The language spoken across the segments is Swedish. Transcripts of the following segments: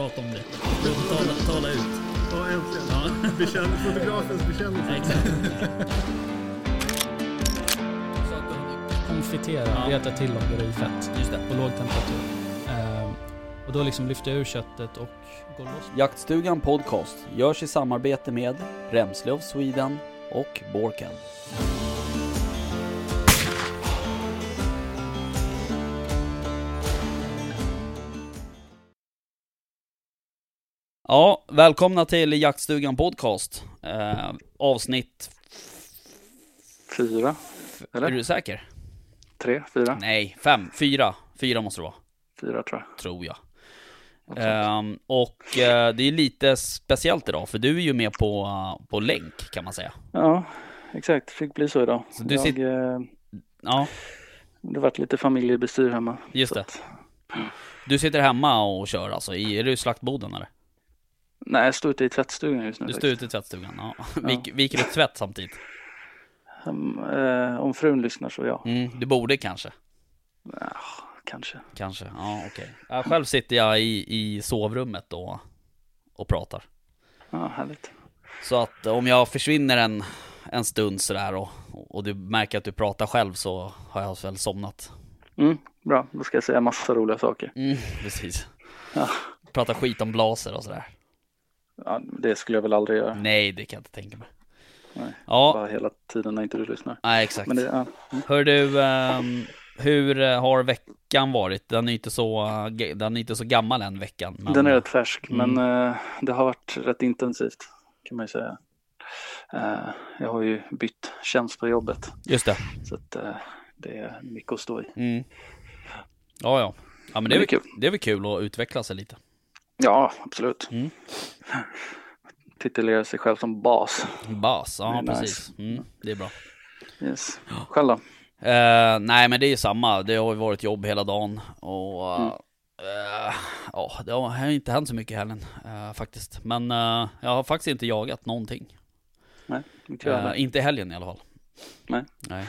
Prata om det. Tala, tala ut. Ja, äntligen. Ja. Bekänn, fotografens bekännelse. Exakt. konfitera, Ja. reta till och göra i fett Just det. på låg temperatur. Ehm, och då liksom lyfter jag ur köttet och går loss. Jaktstugan Podcast görs i samarbete med Remslöv Sweden och Borken. Ja, välkomna till Jaktstugan Podcast. Eh, avsnitt... Fyra, Är eller? du säker? Tre, fyra, Nej, fem, fyra. Fyra måste det vara, fyra tror jag. tror jag. Ehm, och eh, det är lite speciellt idag, för du är ju med på, eh, på länk kan man säga. Ja, exakt. Fick bli så idag. Så du jag, sit- eh, Ja, det vart lite familjebestyr hemma. just det. att- Du sitter hemma och kör alltså, i, är du i slaktboden eller? Nej, jag står ute i tvättstugan just nu. Du står ute i tvättstugan, ja. Vik, viker du tvätt samtidigt? Um, eh, om frun lyssnar så ja. Mm, du borde kanske. ja kanske. Kanske, ja okej. Ja, själv sitter jag i, i sovrummet och, och pratar. Ja, härligt. Så att om jag försvinner en, en stund sådär och, och du märker att du pratar själv så har jag väl somnat. Mm, bra, då ska jag säga massa roliga saker. Mm, precis. Ja. Prata skit om blaser och sådär. Ja, det skulle jag väl aldrig göra. Nej, det kan jag inte tänka mig. Nej. Ja, Bara hela tiden när inte du lyssnar. nej exakt. Men det, ja. Hör du, ehm, hur eh, har veckan varit? Den är inte så, den är inte så gammal än veckan. Men, Den är rätt färsk, Mm. men eh, det har varit rätt intensivt kan man ju säga. Eh, jag har ju bytt tjänst på jobbet Just det. så att eh, det är mycket att stå i. Mm. Ja, ja. Ja, men det är, Men det är väl, det är väl kul att utveckla sig lite. Ja, absolut. Mm. Titulera sig själv som bas. Bas, ja nice. precis. Mm, det är bra. Yes. Själv då? Eh, nej men det är ju samma, det har ju varit jobb hela dagen och Mm. eh, ja, det har inte hänt så mycket i helgen eh, faktiskt. Men eh, jag har faktiskt inte jagat någonting. Nej, inte jag Eh, inte i helgen i alla fall. Nej. Nej.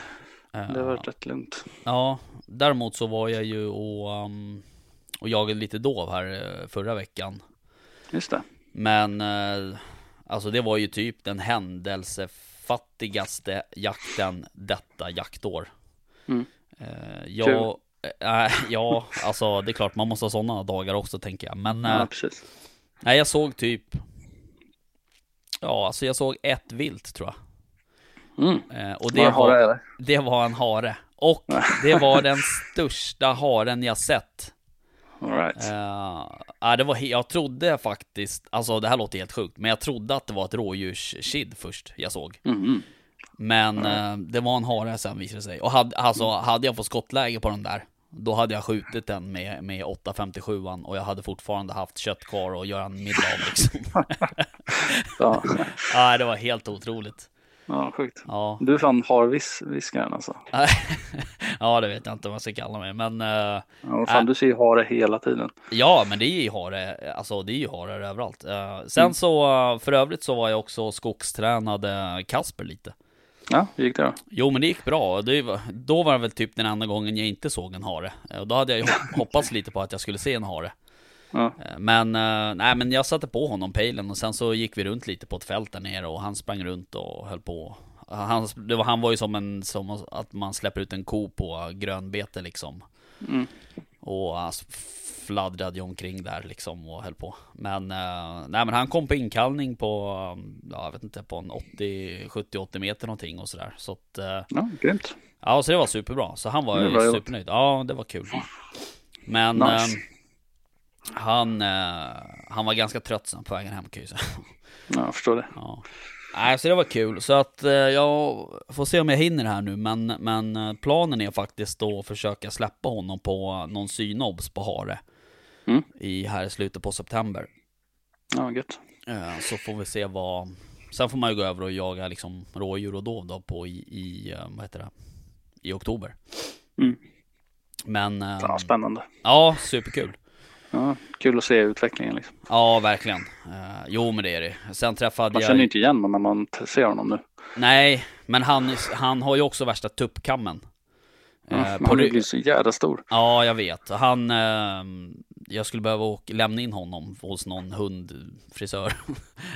Eh, Det har varit rätt lugnt. Ja, däremot så var jag ju och, um, och jagade lite dov här eh, förra veckan. Just det. Men eh, alltså det var ju typ den händelsefattigaste jakten detta jaktår. Mm. Eh, jag, äh, ja, alltså det är klart man måste ha sådana dagar också tänker jag. Men Ja, precis. nej, jag såg typ Ja, alltså jag såg ett vilt tror jag. Mm. Och Det var, eller? det var en hare. Och det var den största haren jag sett. All right. Uh, det var jag trodde faktiskt, alltså det här låter helt sjukt, men jag trodde att det var ett rådjurskid först jag såg. Mhm. Men eh, det var en hare sen visade det sig. Och hade, alltså, hade jag fått skottläge på den där, då hade jag skjutit den med, med 857 och jag hade fortfarande haft kött kvar och göra en middag av liksom. Ja. Ja, det var helt otroligt. Ja, sjukt. Ja. Du är fan harviskaren alltså. ja, det vet jag inte vad jag ska kalla mig, men eh, Ja, fan, Äh. du ser ju hare hela tiden. Ja, men det är ju hare, alltså det är ju harar överallt. Eh, sen så, eh, för övrigt så var jag också skogstränade Kasper lite. Ja, hur gick det då? Jo, men det gick bra. Det var, då var det väl typ den enda gången jag inte såg en hare. Eh, Och då hade jag ju hop- hoppats lite på att jag skulle se en hare. Ja. Eh, Men, eh, nej men jag satte på honom pejlen och sen så gick vi runt lite på ett fält där nere och han sprang runt och höll på. Han, det var, han var ju som en, som att man släpper ut en ko på grönbete liksom. Mm. Och han fladdrade ju omkring där liksom och höll på. Men, eh, nej men han kom på inkallning på, ja, jag vet inte, på en 80, 70-80 meter någonting och sådär. Så att, Ja, grymt. ja så det var superbra. Så han var var supernöjd. Ja, det var kul. Men, Nice. Han, eh, han var ganska trött sen på vägen hem kan jag säga. Ja, jag förstår det. Ja. Nej, så det var kul. Så att eh, jag får se om jag hinner här nu. Men, men eh, planen är faktiskt då att försöka släppa honom på någon synobs på hare. Mm. I här i slutet på september. Ja, gött. Eh, så får vi se vad... Sen får man ju gå över och jaga liksom rådjur och dov då på i, i eh, vad heter det? I oktober. Mm. Men... eh, Ja, spännande. ja, superkul. Ja, kul att se utvecklingen liksom. Ja, verkligen. Eh, jo, men det är det. Sen träffade Man jag... känner ju inte igen honom när man ser honom nu. Nej, men han, han har ju också värsta tuppkammen. Ja, men på han rygg- blir så jävla stor. Ja, jag vet. Han, eh, jag skulle behöva åka, lämna in honom hos någon hundfrisör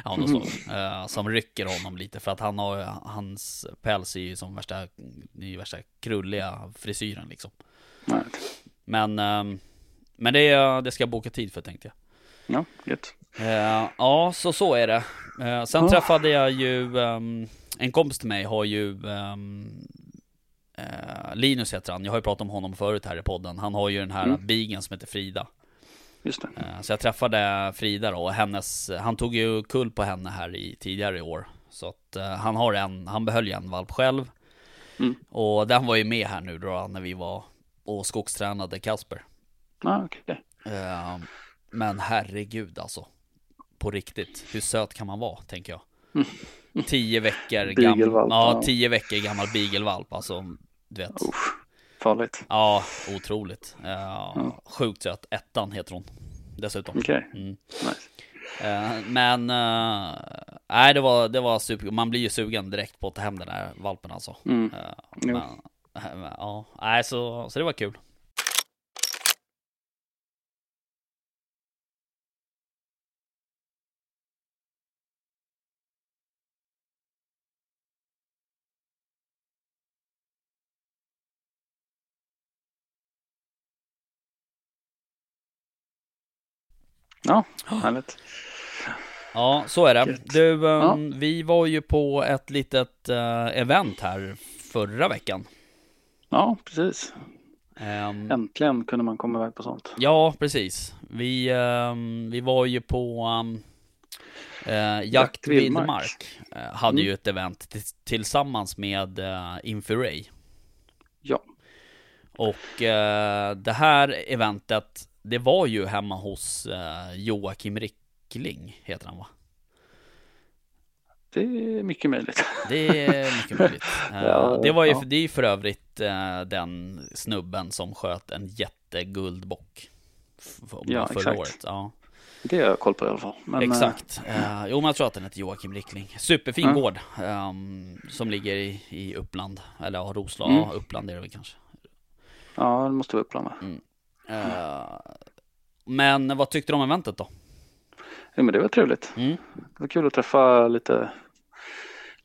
av något slag. Eh, som rycker honom lite för att han har, hans päls är ju som värsta, är ju värsta krulliga frisyren liksom. Nej. Men, ehm, men det, det ska jag boka tid för tänkte jag. Ja, gött. Eh, ja, så så är det. Eh, sen Ja. träffade jag ju, ehm, en kompis till mig har ju ehm, eh, Linus heter han, jag har ju pratat om honom förut här i podden. Han har ju den här Mm. bigen som heter Frida. Just det. Så jag träffade Frida då och hennes, han tog ju kull på henne här i tidigare i år. Så att han har en, han behöll ju en valp själv. Mm. Och den var ju med här nu då när vi var och skogstränade Kasper. Ja, okej. Eh, Men herregud alltså. På riktigt, hur söt kan man vara, tänker jag. Tio veckor gammal, Beaglevalp, ja, tio veckor gammal beaglevalp, alltså, du vet. Usch, farligt. Ja, otroligt. Eh, Sjukt söt. Ettan heter hon, dessutom. Okej, Mm. nice. Eh, Men, eh, nej det var, det var super, man blir ju sugen direkt på att ta hem den här valpen alltså. Mm. Eh, Jo. Men, eh, ja, nej så, så det var kul. Ja, härligt. Ja, så är det. Du, ehm, Ja. vi var ju på ett litet eh, event här förra veckan. Ja, precis. Ehm, Äntligen kunde man komma iväg på sånt. Ja, precis. Vi, ehm, vi var ju på um, uh, Jakt Vildmark. Eh, hade Mm. ju ett event t- tillsammans med uh, Infiray. Ja, Och eh, det här eventet, det var ju hemma hos eh, Joakim Rickling, heter han va? det är mycket möjligt. Det är mycket möjligt. Eh, Ja, det var ju ja. det är ju för övrigt eh, den snubben som sköt en jätteguldbock. f- f- Ja, förra exakt. året. Ja. Det har jag koll på i alla fall. Men, Exakt. Eh, jo, men jag tror att den heter Joakim Rickling. Superfin Ja. gård. ehm, som ligger i, i Uppland. Eller ja, Roslag. Mm. Uppland är det väl kanske. Ja, det måste vara Uppland. va? Eh, men vad tyckte du om eventet då? Ja, men det var trevligt. Mm. Det var kul att träffa lite,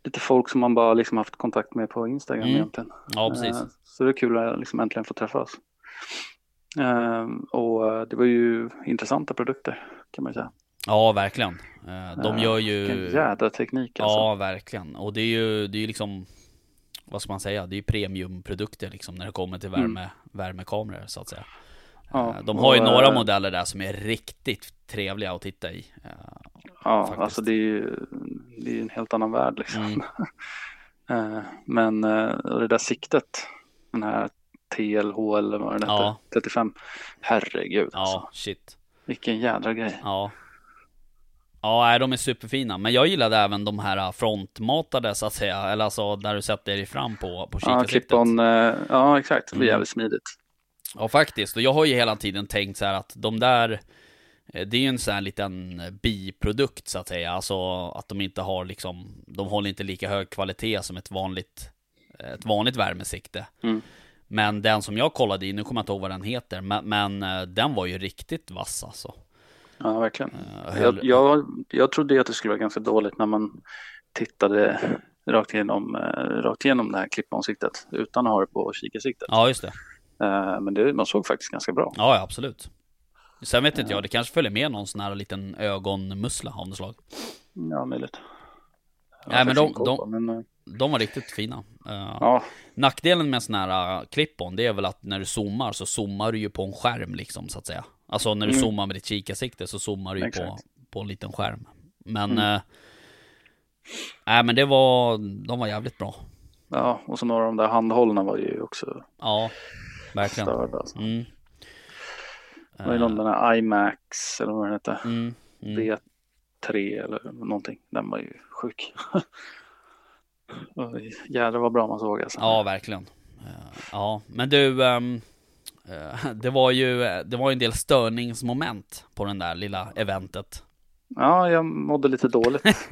lite folk som man bara liksom haft kontakt med på Instagram Mm. egentligen. Ja, precis. Eh, Så det är kul att liksom äntligen få träffas. Och eh, det var ju intressanta produkter kan man ju säga. Ja, verkligen. De gör Vilken ju... jädra teknik alltså. Ja, verkligen. Och det är ju, det är ju liksom... Vad ska man säga? Det är ju premiumprodukter liksom när det kommer till värme, värmekameror så att säga. Mm. Ja, Eh, de har ju och, några eh, modeller där som är riktigt trevliga att titta i. Eh, Ja, faktiskt. alltså det är ju det är en helt annan värld liksom. Mm. Eh, Men eh, och det där siktet, den här TLH eller vad den Ja. heter, 35. Herregud alltså. Ja, shit. Vilken jädra grej. Ja. Ja, nej, de är superfina. Men jag gillade även de här frontmatade så att säga. Eller alltså där du sätter dig fram på, på Ja, kikarsiktet. klipp-on, eh, ja exakt, det blir Mm. jävligt smidigt. Ja, faktiskt. Och jag har ju hela tiden tänkt så här att de där eh, det är ju en sån här liten biprodukt så att säga, alltså att de inte har liksom, de håller inte lika hög kvalitet som ett vanligt, ett vanligt värmesikte. Mm. Men den som jag kollade i, nu kommer jag inte ihåg vad den heter, men, men eh, den var ju riktigt vass alltså. Ja, verkligen. Eh, Jag, jag, jag trodde att det skulle vara ganska dåligt när man tittade rakt igenom, eh, rakt igenom det här klippansiktet utan att ha det på kikarsiktet. Ja, just det. Eh, Men det, man såg faktiskt ganska bra. Ja, absolut. Sen vet inte jag, det kanske följer med någon sån här liten ögonmussla av något slag. Ja, möjligt. Nej, men de- de- men, eh, De var riktigt fina. Eh, ja, Nackdelen med sån här klipp-on, det är väl att när du zoomar så zoomar du ju på en skärm liksom så att säga. Alltså när du Mm. zoomar med ditt kikarsikte så zoomar du ju på, på en liten skärm. Men, Mm. eh, nej men det var, de var jävligt bra. ja, och så några av de där handhållarna var ju också Ja, verkligen. störda. Alltså. Mm. Det var ju någon den här IMAX eller vad den hette. Mm. Mm. V3 eller någonting. Den var ju sjuk. Jädrar vad bra man såg alltså. Ja, verkligen. Eh, ja, men du, eh, det var ju, det var en del störningsmoment på den där lilla eventet. Ja, jag mådde lite dåligt.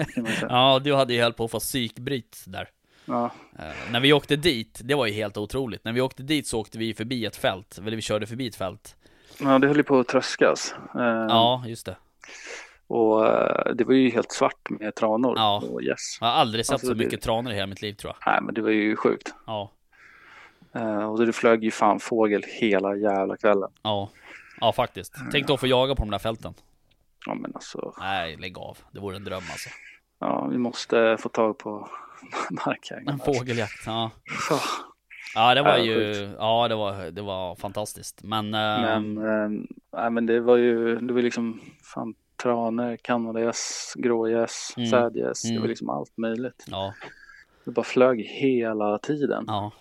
Ja, du hade ju höll på att få psykbryt där. Ja, Eh, när vi åkte dit, det var ju helt otroligt. När vi åkte dit så åkte vi förbi ett fält, eller vi körde förbi ett fält. Ja, det höll ju på att tröskas. Eh, Ja, just det. Och eh, det var ju helt svart med tranor Ja. och gäss. Jag har aldrig sett Alltså, så det- mycket tranor i hela mitt liv tror jag. Nej, men det var ju sjukt. Ja, och det flög ju fan fågel hela jävla kvällen. ja. Ja, faktiskt. Tänk då att få jaga på de där fälten. Ja, men alltså. Nej, lägg av. Det vore en dröm alltså. Ja, vi måste få tag på markägarna. En fågeljakt, ja. Så, Ja, det var Ja, ju, sjukt. ja det var, det var fantastiskt. Men, Men, men eh, nej, men det var ju, det var liksom fan tranor, kanadagäss, grågäss, Mm. sädgäss. Det Mm. var liksom allt möjligt. ja, Det bara flög hela tiden. ja.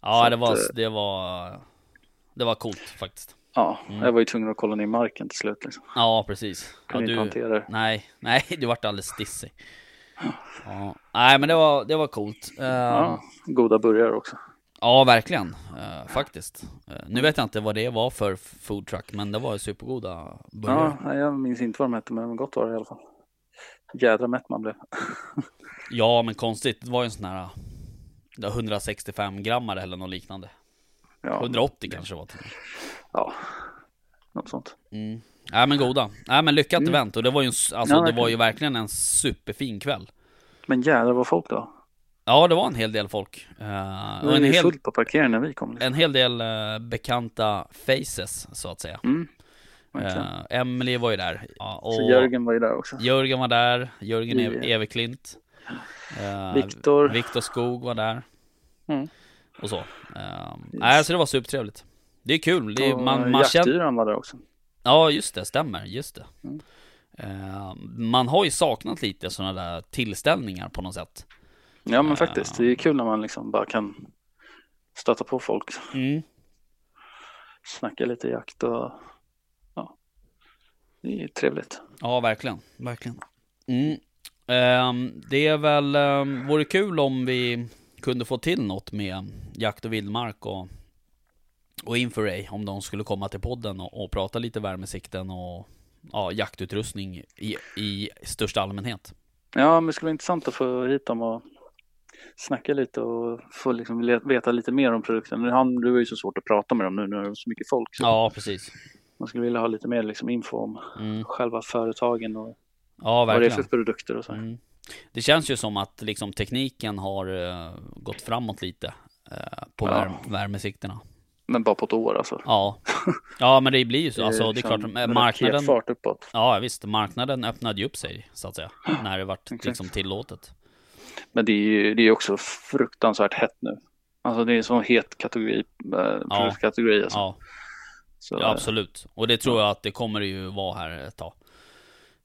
Ja, Så det var, att, eh, det var, det var coolt faktiskt. Ja, Mm. jag var ju tvungen att kolla ner marken till slut. Liksom. Ja, precis. Ja, Kunde inte hantera det. nej, nej, du vart alldeles stissig. Ja. Nej, men det var, det var coolt. Uh, Ja, goda burgare också. Ja, verkligen. Eh, faktiskt. Eh, nu vet jag inte vad det var för food truck, men det var supergoda burgare. Ja, jag minns inte vad de hette, men gott var det i alla fall. Jädra mätt man blev. Ja, men konstigt. Det var ju en sån här det var 165 grammar eller något liknande. Ja, 180 kanske det var med. ja, något sånt. Mm. Nej men goda. Nej men lyckat Mm. event och det var ju, en alltså Ja, det var ju verkligen en superfin kväll. Men jädrar vad folk då. Ja, det var en hel del folk. Det och en hel, fullt på parkeringen när vi kom. Liksom. en hel del eh, bekanta faces så att säga. Mm. Uh, Emily var ju där. Ja, och Så Jörgen var ju där också. Jörgen var där, Jörgen Vi- Ev- Everklint. Uh, Viktor. Viktor Skog var där. Mm. Och så. Uh, Nej, så det var supertrevligt. Det är kul. Det är, man, man känner... Var där också. Ja, just det. Stämmer. Just det. Mm. Eh, man har ju saknat lite sådana där tillställningar på något sätt. Ja men faktiskt, det är kul när man liksom bara kan stöta på folk. Mm. Snacka lite jakt och ja, det är trevligt. Ja, verkligen. Verkligen. Mm. Ehm, det är väl, um, vore kul om vi kunde få till något med jakt och vildmark och, och Infraray om de skulle komma till podden och, och prata lite värmesikten och ja, jaktutrustning i, i största allmänhet. Ja men det skulle vara intressant att få hit dem och snacka lite och få liksom veta lite mer om produkten. Han, det var ju så svårt att prata med dem nu när det är så mycket folk. Så Ja, precis. Man skulle vilja ha lite mer liksom info om Mm. själva företagen och Ja, vad det är för produkter och så. Mm. Det känns ju som att liksom tekniken har eh, gått framåt lite eh, på Ja. värm- värmesikterna. Men bara på ett år alltså. Ja. ja, men det blir ju så. Alltså, det är liksom klart, eh, marknaden, raketfart uppåt. ja visst, marknaden öppnade ju upp sig så att säga. När det vart Exakt. liksom tillåtet. Men det är ju det är också fruktansvärt hett nu. Alltså det är en sån het kategori, eh, produktkategori alltså. Ja, Så, ja, absolut. Och det tror jag att det kommer ju vara här ett tag.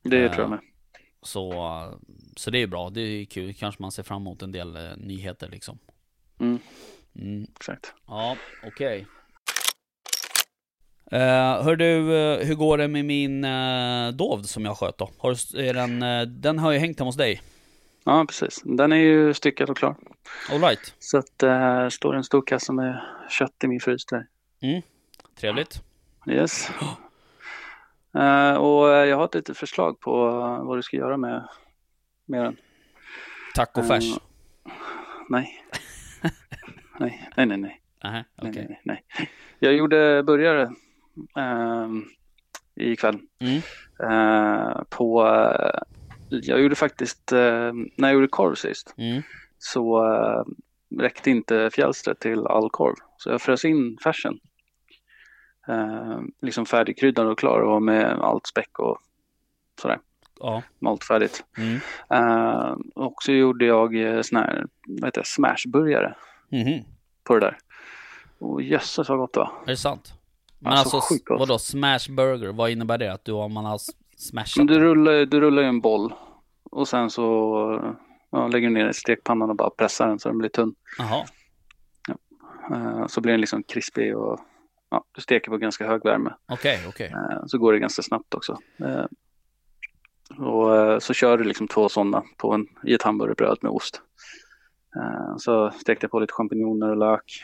Det Eh, tror jag med. Så, eh, så det är bra. Det är kul. Kanske man ser fram emot en del eh, nyheter liksom. Mm, Mm. exakt. Ja, okej. Uh, hör du, eh, hur går det med min uh, dovd som jag sköt då? Har, du- är den, eh, den har ju hängt hemma hos dig. Ja, precis. Den är ju styckad och klar. All right. Så att det här står en stor kasse med kött i min frys där. Trevligt. Yes. Eh, och eh, jag har ett litet förslag på eh, vad du ska göra med, med den. Tacofärs. Eh, nej. Nej, nej, nej, nej. Nej, okej. nej, nej, nej. Jag gjorde burgare ehm, ikväll. Mm. Eh, på, eh, jag gjorde faktiskt, eh, när jag gjorde korv sist Mm. så eh, räckte inte fjällstret till all korv. Så jag frös in färsen. Eh, liksom färdigkryddad och klar och med allt späck och sådär. Ja. Allt färdigt. Mm. Eh, och så gjorde jag eh, sån här, vad heter det, smashburgare Mhm. på det där. Och jösses vad gott det var. Är det sant? Men Alltså, alltså, vadå smash burger? Vad innebär det? Att du har, man har smashat? Du rullar, du rullar ju en boll och sen så ja, lägger du ner den i stekpannan och bara pressar den så den blir tunn. Jaha. Eh, så blir den liksom krispig och ja, du steker på ganska hög värme. Okej, okej. Eh, Så går det ganska snabbt också. Eh, Och så kör du liksom två sådana på en, i ett hamburgerbröd med ost. Eh, Så stekte jag på lite champinjoner och lök.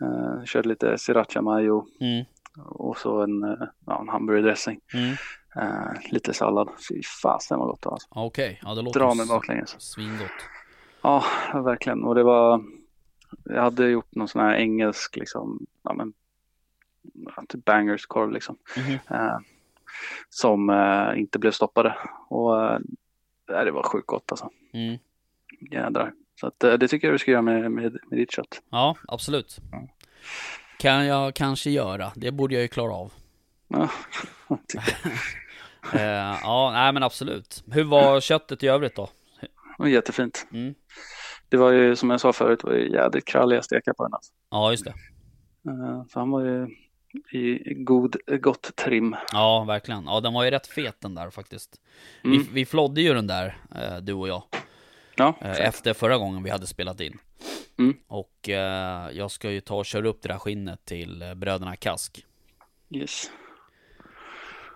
Eh, Körde lite sriracha mayo Mm. och så en, eh, ja, en hamburgerdressing. Mm. Lite sallad. Fy fasen vad gott. Alltså. Okej, ja det låter Dra mig baklänges. Svingott. Ja, verkligen. Och det var, jag hade gjort någon sån här engelsk liksom, ja men typ bangers korv liksom. Mhm. Eh, som inte blev stoppade. Och det var sjukt gott alltså. Mm. Jädrar. Så att, eh, det tycker jag du ska göra med, med, med ditt kött. Ja, absolut. Kan jag kanske göra. Det borde jag ju klara av. Ja, Eh, ja, nej men absolut. Hur var köttet i övrigt då? det jättefint. Mm. Det var ju som jag sa förut, det var ju jädrigt kralliga stekar på den. Alltså. Ja, just det. Eh, så han var ju i god, gott trim. Ja, verkligen. Ja, den var ju rätt fet den där faktiskt. Mm. Vi, vi flodde ju den där, eh, du och jag, Ja, eh, efter förra gången vi hade spelat in. Mm. Och eh, jag ska ju ta och köra upp det där skinnet till eh, bröderna Kask. yes.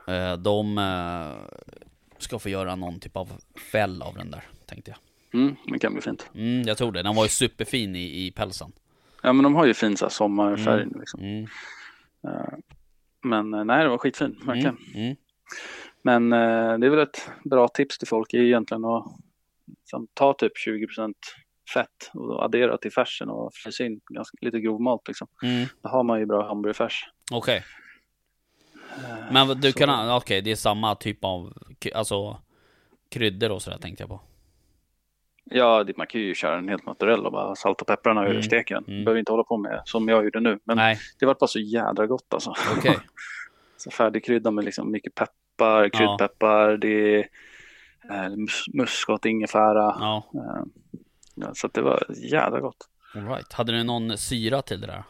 Eh, de eh, ska få göra någon typ av fäll av den där, tänkte jag. Mm, det kan bli fint. Mm, jag tror det. Den var ju superfin i, i pälsen. Ja, men de har ju fin så här, sommarfärg nu liksom. Mm, Men eh, nej, det var skitfin, verkligen. mm, mm. Men det är väl ett bra tips till folk är egentligen att liksom, ta typ 20% fett och addera till färsen och frysa in ganska, lite grovmalt liksom. Mm. Då har man ju bra hamburgerfärs. Okej. Men vad- du så- kan, okej det är samma typ av, alltså kryddor och sådär tänkte jag på. Ja, det, man kan ju köra en helt naturell och bara salta pepprarna Mm, över steken. mm. Behöver inte hålla på med som jag gjorde nu. Men Nej, det var bara så jädra gott alltså. okej. Så färdigkrydda med liksom mycket peppar, kryddpeppar, det är eh, muskot, ingefära. Ja, Eh, så att det var jädra gott. alright. Hade du någon syra till det där?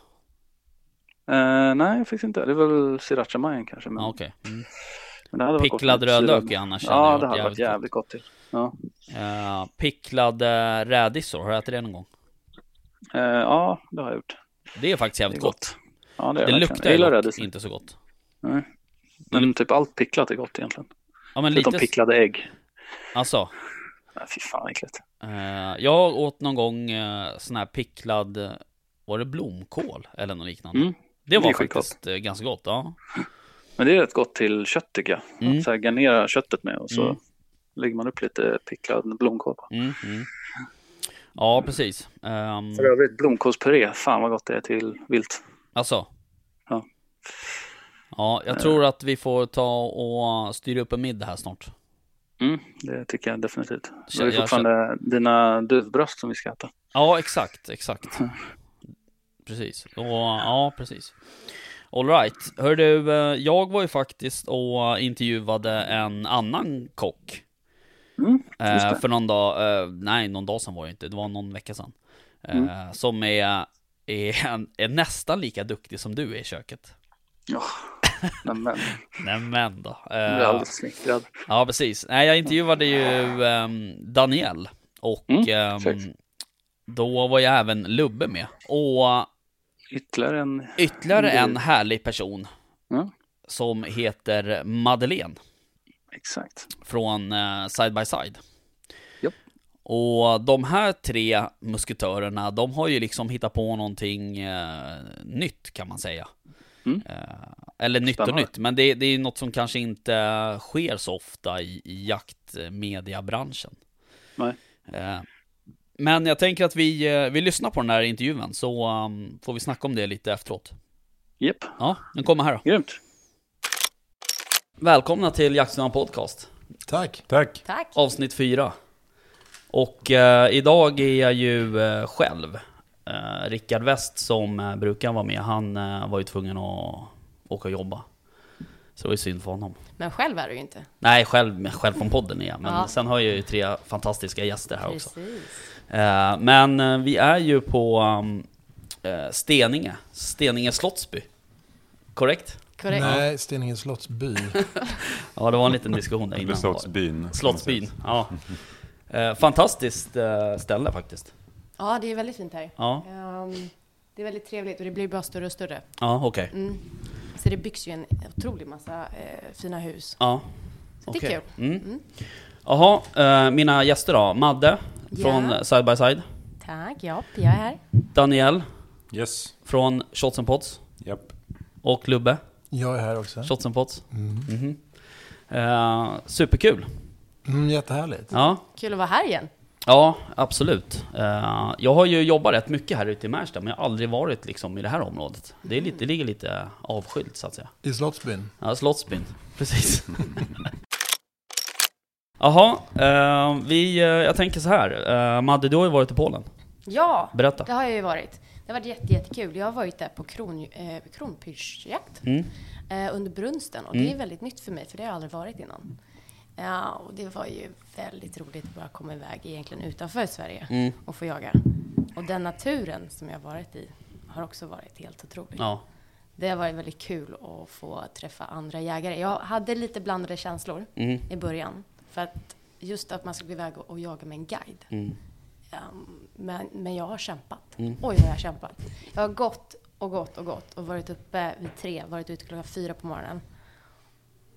Eh, nej, jag fick inte. Det var väl sriracha majen kanske. Men, Ja, okej. Mm. men det hade varit gott Picklad rödlök annars Ja, det hade varit jävligt gott till. Ja, Eh, picklade rädisor, har du ätit det någon gång? Eh, ja det har jag gjort. Det är faktiskt Det är jävligt gott. gott. Ja, det, Det luktar Jag rädisor. inte så gott. Nej. Men typ allt picklat är gott egentligen. Ja men Förutom lite, picklade ägg. Alltså. Nej, fy fan äckligt. Eh, jag åt någon gång uh, sån här picklad, eh, var det blomkål eller något liknande? Mm. Det var faktiskt eh, ganska gott, ja. Men det är rätt gott till kött tycker jag. Mm. Att så här garnera köttet med och så Mm. lägger man upp lite picklad blomkål på. Mm, mm. Ja, precis. Um, För övrigt blomkålspuré, fan vad gott det är till vilt. alltså. Ja. Ja, jag tror att vi får ta och styra upp en middag här snart. Mm, det tycker jag definitivt. Känner- Det är fortfarande dina duvbröst som vi ska äta. Ja, exakt, exakt. Precis. Och, ja, precis. Alright. Hör du, eh, jag var ju faktiskt och intervjuade en annan kock. Mm, Eh, för någon dag, eh, nej någon dag sedan var det inte, det var någon vecka sedan. Eh, Mm. Som är, är, är nästan lika duktig som du är i köket. Ja, nämen. Nämen då. Jag är Eh, alldeles smickrad. ja precis. Nej jag intervjuade ju ehm, Daniel. Och Mm, exakt. då var ju även Lubbe med. Och Ytterligare en... ytterligare Mm. en härlig person. Ja. Som heter Madeleine. Exakt. från eh, Side by Side. Japp. Och de här tre musketörerna, de har ju liksom hittat på någonting eh, nytt kan man säga. Mm. Eh, eller nytt och Spännande. nytt, men det, det är något som kanske inte sker så ofta i, i jaktmediabranschen. Nej. Eh, men jag tänker att vi, eh, vi lyssnar på den här intervjun så um, får vi snacka om det lite efteråt. Japp, Ja, den kommer här då. grymt. Välkomna till Jaktstugan Podcast. Tack. Tack. Tack. Avsnitt fyra. Och eh, idag är jag ju eh, själv. Eh, Rickard West som eh, brukar vara med, han eh, var ju tvungen att åka och jobba. Så det var ju synd för honom. Men själv är du ju inte. Nej, själv, själv från podden är jag. Men Ja. sen har jag ju tre fantastiska gäster här också. Precis. Eh, men eh, vi är ju på um, eh, Steninge, Steninge Slottsby. Korrekt? Korrekt. Nej, Steninge slottsby. Ja, det var en liten diskussion där innan. Slottsbyn. Slottsbyn, ja. Eh, fantastiskt eh, ställe faktiskt. Ja, det är väldigt fint här. Ja, Ehm, det är väldigt trevligt och det blir bara större och större. ja okej. Mm. Så det byggs ju en otrolig massa eh, fina hus. Ja, Så det är okej. kul. Mm. Jaha, eh, mina gäster då. Madde från. Side by Side. Tack, ja, jag är här. Daniel Yes. från Shots and Pots. Japp. Och Lubbe, Jag är här också. Shots and Pots. Mm. Mhm. Eh, superkul. Mm, jättehärligt. Ja, Kul att vara här igen. Ja, absolut. Eh, jag har ju jobbat rätt mycket här ute i Märsta, men jag har aldrig varit liksom i det här området. Det, är lite, det ligger lite avskilt så att säga. I Slottsbyn. Ja, Slottsbyn. Precis. Jaha, eh, vi, eh, jag tänker så här. Madde, du har ju varit i Polen. Ja, Berätta. det har jag ju varit. Det har varit jätte, jättekul. Jag har varit där på kron, eh, kronpyrschjakt Mm. eh, under brunsten och det är väldigt nytt för mig för det har jag aldrig varit innan. Ja, och det var ju väldigt roligt att bara komma iväg egentligen utanför Sverige Mm. och få jaga. Och den naturen som jag varit i har också varit helt otrolig. Ja. Det har varit väldigt kul att få träffa andra jägare. Jag hade lite blandade känslor Mm. i början. För att just att man skulle gå iväg och, och jaga med en guide. Mm. Um, men, men jag har kämpat. Mm. Oj, vad jag har kämpat. Jag har gått och gått och gått och varit uppe vid tre, varit ute klockan fyra på morgonen.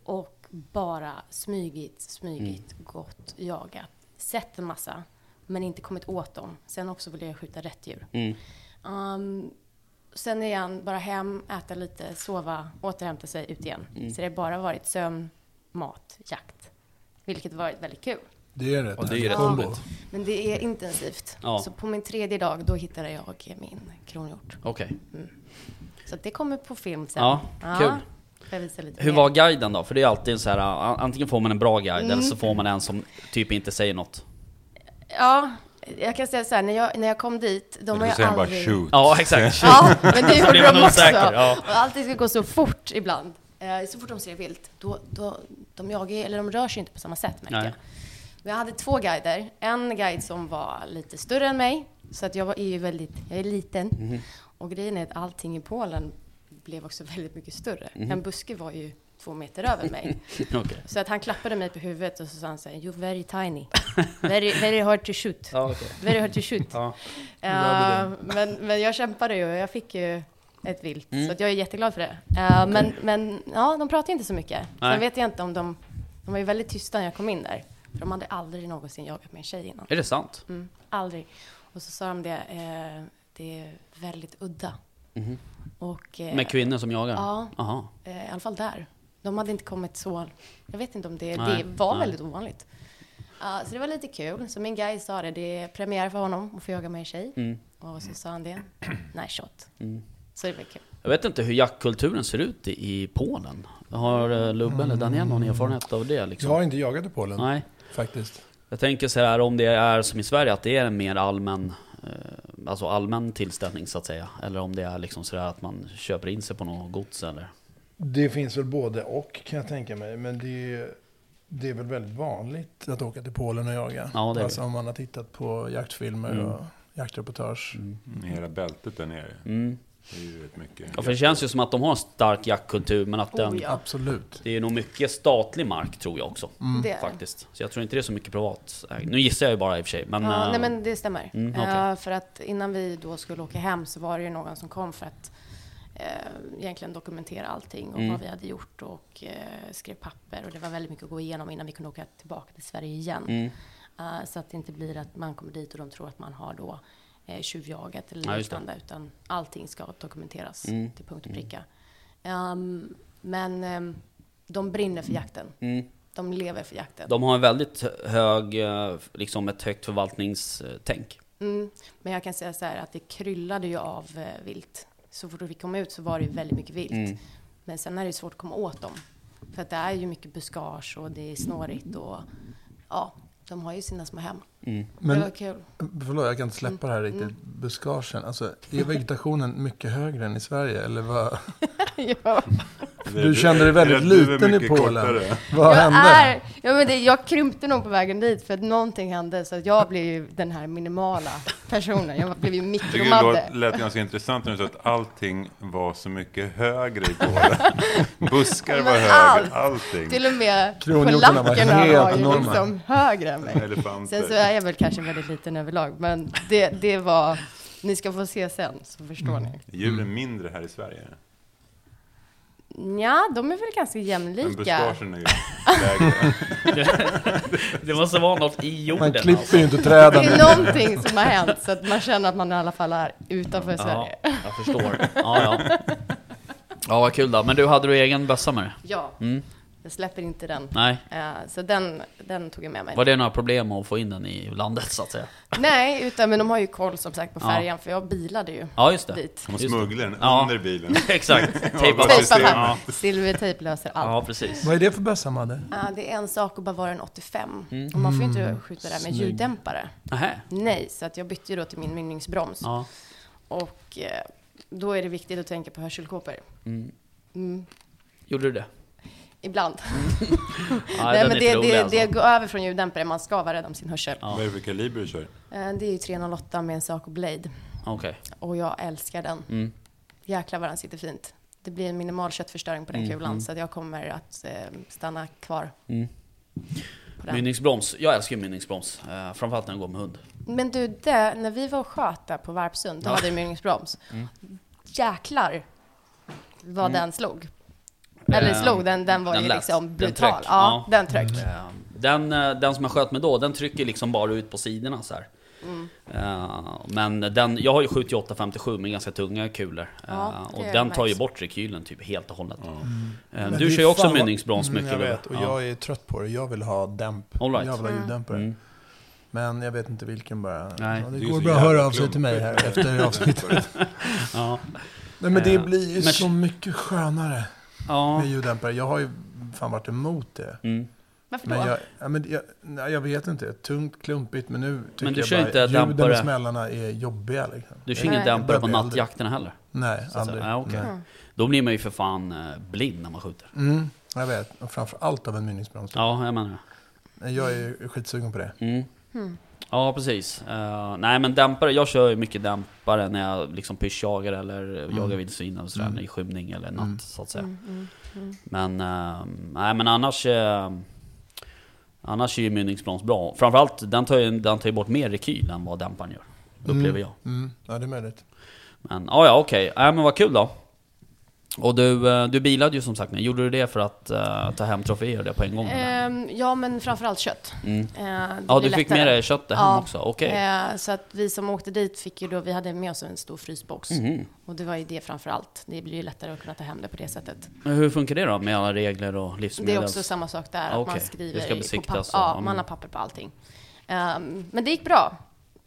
Och bara smygit, smygit, Mm. gått, jagat. Sett en massa, men inte kommit åt dem. Sen också vill jag skjuta rätt djur. Mm. Um, sen igen, bara hem, äta lite, sova, återhämta sig, ut igen. Mm. Så det har bara varit sömn, mat, jakt. Vilket varit väldigt kul. Det är rätt. Ja, det är rätt roligt. Men det är intensivt. Ja. Så på min tredje dag, då hittade jag min kronhjort. Okej. Så att det kommer på film sen. Ja, kul. Hur var guiden då? För det är alltid så här, antingen får man en bra guide Mm. eller så får man en som typ inte säger något. Ja, jag kan säga så här, när jag, när jag kom dit, de har ju säger bara aldrig... shoot. Ja, exakt. Ja, men det gjorde man de också. ja. Och allting ska gå så fort ibland. Eh, Så fort de ser vilt, då, då, de jagar eller de rör sig inte på samma sätt märkte Nej. jag. Men jag hade två guider. En guide som var lite större än mig, så att jag var, är ju väldigt, jag är liten. Mhm. Och grejen är att allting i Polen blev också väldigt mycket större. Mhm. En buske var ju två meter över mig. Okej. Så att han klappade mig på huvudet och så sa han så här, you're very tiny. Very, very hard to shoot. Ja, okej. Very hard to shoot. Ja. Eh, men, men jag kämpade ju och jag fick ju ett vilt. Mm. Så jag är jätteglad för det. Eh, men, men ja, de pratade inte så mycket. Nej. Sen vet jag inte om de... De var ju väldigt tysta när jag kom in där. För de hade aldrig någonsin jagat med en tjej innan. Är det sant? Mm, aldrig. Och så sa de det, eh, det är väldigt udda. Mhm. Och, eh, Med kvinnor som jagar? Ja, Aha. eh, i alla fall där. De hade inte kommit så... Jag vet inte om det, Nej, det var nej. väldigt ovanligt. Ja, så det var lite kul. Så min guide sa det, det är premiär för honom att få jaga med en tjej. Mm. Och så sa han det. Nice shot. Mm. Så det var kul. Jag vet inte hur jaktkulturen ser ut i, i Polen. Har eh, Lubbe eller Daniel någon erfarenhet av det Jag liksom? har inte jagat i Polen Nej. faktiskt. Jag tänker så här om det är som i Sverige, att det är en mer allmän, alltså allmän tillställning så att säga. Eller om det är liksom så där att man köper in sig på något gods eller? Det finns väl både och kan jag tänka mig. Men det är, det är väl väldigt vanligt att åka till Polen och jaga. Ja, det alltså om man har tittat på jaktfilmer Mm. och jaktreportage. Mm. Mm, Hela bältet där nere. Mm. Ja, för det känns ju som att de har en stark jaktkultur, men att den, Oh, ja. Absolut. det är nog mycket statlig mark tror jag också. Mm. Faktiskt. Så jag tror inte det är så mycket privat. Nu gissar jag ju bara i och för sig, men... Ja, eh, nej men det stämmer. Mm. Eh, för att innan vi då skulle åka hem så var det ju någon som kom för att eh, egentligen dokumentera allting och Mm. vad vi hade gjort och eh, skrev papper och det var väldigt mycket att gå igenom innan vi kunde åka tillbaka till Sverige igen. Mm. Så att det inte blir att man kommer dit och de tror att man har då eh, tjuvjagat eller Ja, liknande utan allting ska dokumenteras Mm. till punkt och pricka. Ehm, men ehm, de brinner för jakten. Mm. De lever för jakten. De har en väldigt hög, eh, liksom ett högt förvaltningstänk. Mm. Men jag kan säga så här att det kryllade ju av eh, vilt. Så fort vi kom ut så var det ju väldigt mycket vilt. Mm. Men sen är det svårt att komma åt dem. För att det är ju mycket buskage och det är snårigt och ja, de har ju sina små hem. Mm. det Men var kul. förlåt, jag kan inte släppa det här riktigt. Mm. Buskagen. Alltså, är vegetationen mycket högre än i Sverige? Eller vad? ja. Det- Du kände dig väldigt det- liten i Polen. kortare. Vad Jag, hände? är, ja, men det, jag krympte nog på vägen dit för att någonting hände så att jag blev ju den här minimala personen. Jag blev ju det mikromadde. låt- lät ganska intressant när du sa att allting var så mycket högre i Polen. Buskar var högre, allt. allting. Till och med var polackerna helt var ju enorma. liksom högre än mig. Elefanter. Sen så är jag väl kanske väldigt liten överlag, men det, det var... Ni ska få se sen, så förstår Mm. ni. Är djuren mindre här i Sverige? Ja, de är väl ganska Men jämlika. buskagen är ju lägre. Det måste vara något i jorden Man klipper alltså. ju inte Det träden. är någonting som har hänt, så att man känner att man i alla fall är utanför Ja, Sverige. jag förstår. Ja, ja. Ja, vad kul då. Men du, hade du egen bössa med dig? Ja, Mm. Jag släpper inte den. Nej. Eh, så den, den tog jag med mig. Var det några problem att få in den i landet så att säga? Nej, utan men de har ju koll som sagt på Ja. färjan, för jag bilade ju Ja, just det. dit. De smugglar den Ja. under bilen. Exakt. Ja, Tejpa. Ja. Silvertejp löser allt. ja, precis. Vad är det för bössa, Madde? Ja, det är en sak att bara vara en 85. Mm. Och man får ju inte Mm, skjuta där med snygg. ljuddämpare. Nähä. Nej, så att jag bytte ju då till min mynningsbroms. Ja. Och eh, då är det viktigt att tänka på hörselkåpor. Mm. Mm. Gjorde du det? Ibland. Ja, Nej, men det, rolig det, alltså. det går över från ljuddämpare, man ska vara rädd om sin hörsel. Ja. Vad är det för kaliber du kör? Eh, Det är ju 308 med en Saco Blade. Okej. Och jag älskar den. Mm. Jäklar vad den sitter fint. Det blir en minimal köttförstöring på den Mm, kulan, mm. så att jag kommer att eh, stanna kvar Mm. Mynningsbroms. Jag älskar mynningsbroms. Uh, framförallt när jag går med hund. Men du, det, när vi var och sköt där på Varpsund, då Ja. hade vi mynningsbroms. Mm. Jäklar vad Mm. den slog. Eller Eh, slog, den, den var den ju lät. liksom Den brutal. tryck. Ja, Ja. den tryck. Eh, Den, eh, den som jag sköt med då, den trycker liksom bara ut på sidorna så här. Mm. Eh, Men den, jag har ju 78-57 med ganska tunga kulor. Ja, och den tar ju bort rekylen typ helt och hållet. Men Du kör ju också mynningsbroms Mm, mycket. Jag vet, och Ja. jag är trött på det. Jag vill ha dämp. All right. Jag vill ha Mm. ljuddämpare. Mm. Men jag vet inte vilken bara. Nej. Ja, Det det går bra att höra av sig till mig här efter avsnittet. Ja. Nej men det blir ju men- så mycket skönare Ja. med ljuddämpare. Jag har ju fan varit emot det. Mm. Varför då? Men jag, ja, men jag, nej, jag vet inte. Tungt, klumpigt. Men nu tycker Men du jag kör bara inte ljuden dämpare? och smällarna är jobbiga. Liksom. Du kör ingen dämpare på nattjakterna heller? Nej, Så att aldrig. Ja, okej. Nej. Mm. Då blir man ju för fan eh, blind när man skjuter. Mm, jag vet. Och framför allt av en mynningsbroms. Ja, jag menar det. Jag är skitsugen på det. Mm. Mm. Ja, precis. Eh, nej, men dämpare. Jag kör ju mycket dämpare när jag liksom pyschjagar eller jagar vildsvin och sådär, Mm. i skymning eller natt Mm. så att säga. Mm, mm, mm. Men, eh, nej men annars... eh, annars är ju mynningsbroms bra. Framförallt, den tar ju, den tar ju bort mer rekyl än vad dämparen gör. Upplever Mm. jag. Mm, ja, det är möjligt. Men, ja ja okej. Nej men vad kul då. Och du, eh, du bilade ju som sagt. Gjorde du det för att eh, ta hem troféer och det på en gång? Ehm, ja, men framförallt kött. Mm. Eh, det Ja, du fick lättare. med dig köttet hem Ja. också? Okej. Eh, så att vi som åkte dit fick ju då, vi hade med oss en stor frysbox. Mhm. Och det var ju det framför allt. Det blir ju lättare att kunna ta hem det på det sättet. Men hur funkar det då med alla regler och Det livsmedel? är också samma sak där, att Okej. man Det skriver ska i- besiktas på papper. Ja, mm. man har papper på allting. Ehm, men det gick bra.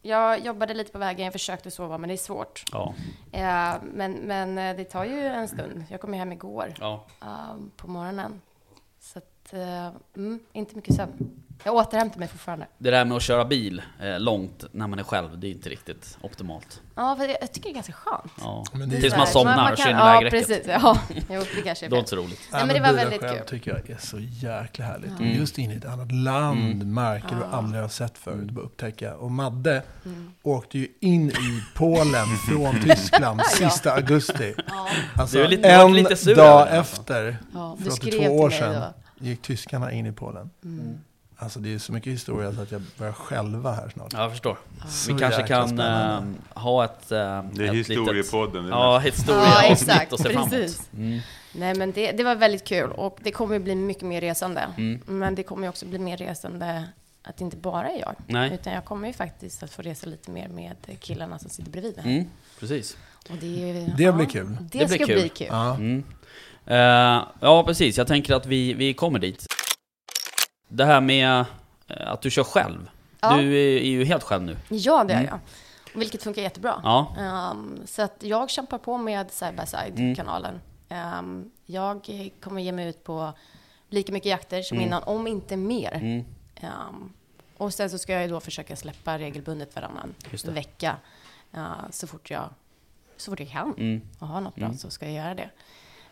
Jag jobbade lite på vägen, jag försökte sova, men det är svårt. Ja. Eh, men, men eh, det tar ju en stund. Jag kom ju hem igår ja. ehm, på morgonen. Så att, eh, mm, inte mycket sömn. Jag återhämtar mig fortfarande. Det där med att köra bil eh, långt när man är själv, det är inte riktigt optimalt. Ja, för jag, jag tycker det är ganska skönt. Ja. Men det är Tills man somnar och kan- kör in i Ja, precis. Ja, jo, det kanske är Då är det inte så roligt. Nej, men det var väldigt själv kul. tycker jag är så jäkla härligt. Mm. Just in i ett annat land, Mm. marker du Ja. aldrig har sett förut. Mm. Bara upptäcka. Och Madde Mm. åkte ju in i Polen från Tyskland sista augusti. Ja, Alltså Du är lite- en lite sur dag det, alltså. efter, ja, du för skrev 82 år sedan, gick tyskarna in i Polen. Mm. Alltså det är så mycket historia så att jag börjar själva här snart. Ja, jag förstår. Så Vi kanske kan eh, ha ett... Uh, Det är ett litet, historiepodden. det är Ja, Ja, historieavsnitt exakt. och se framåt. Precis. Mm. Nej, men det, det var väldigt kul och det kommer bli mycket mer resande. Mm. Men det kommer också bli mer resande att det inte bara är jag. Nej. Utan jag kommer ju faktiskt att få resa lite mer med killarna som sitter bredvid mig. Mm, precis. Och det, ju- Det ja, blir kul. Det, Det blir ska kul. bli kul. Ja. Mm. Eh, ja, precis. Jag tänker att vi, vi kommer dit. Det här med eh, att du kör själv. Ja. Du är, ju helt själv nu. Ja, det är Mm. jag. Vilket funkar jättebra. Ja. Ehm, så att jag kämpar på med Side by Mm. Ehm, jag kommer ge mig ut på lika mycket jakter som Mm. innan, om inte mer. Ehm, och sen så ska jag ju då försöka släppa regelbundet varannan vecka. eh, så, fort jag, så fort jag kan Mm. och har något bra Mm. så ska jag göra det.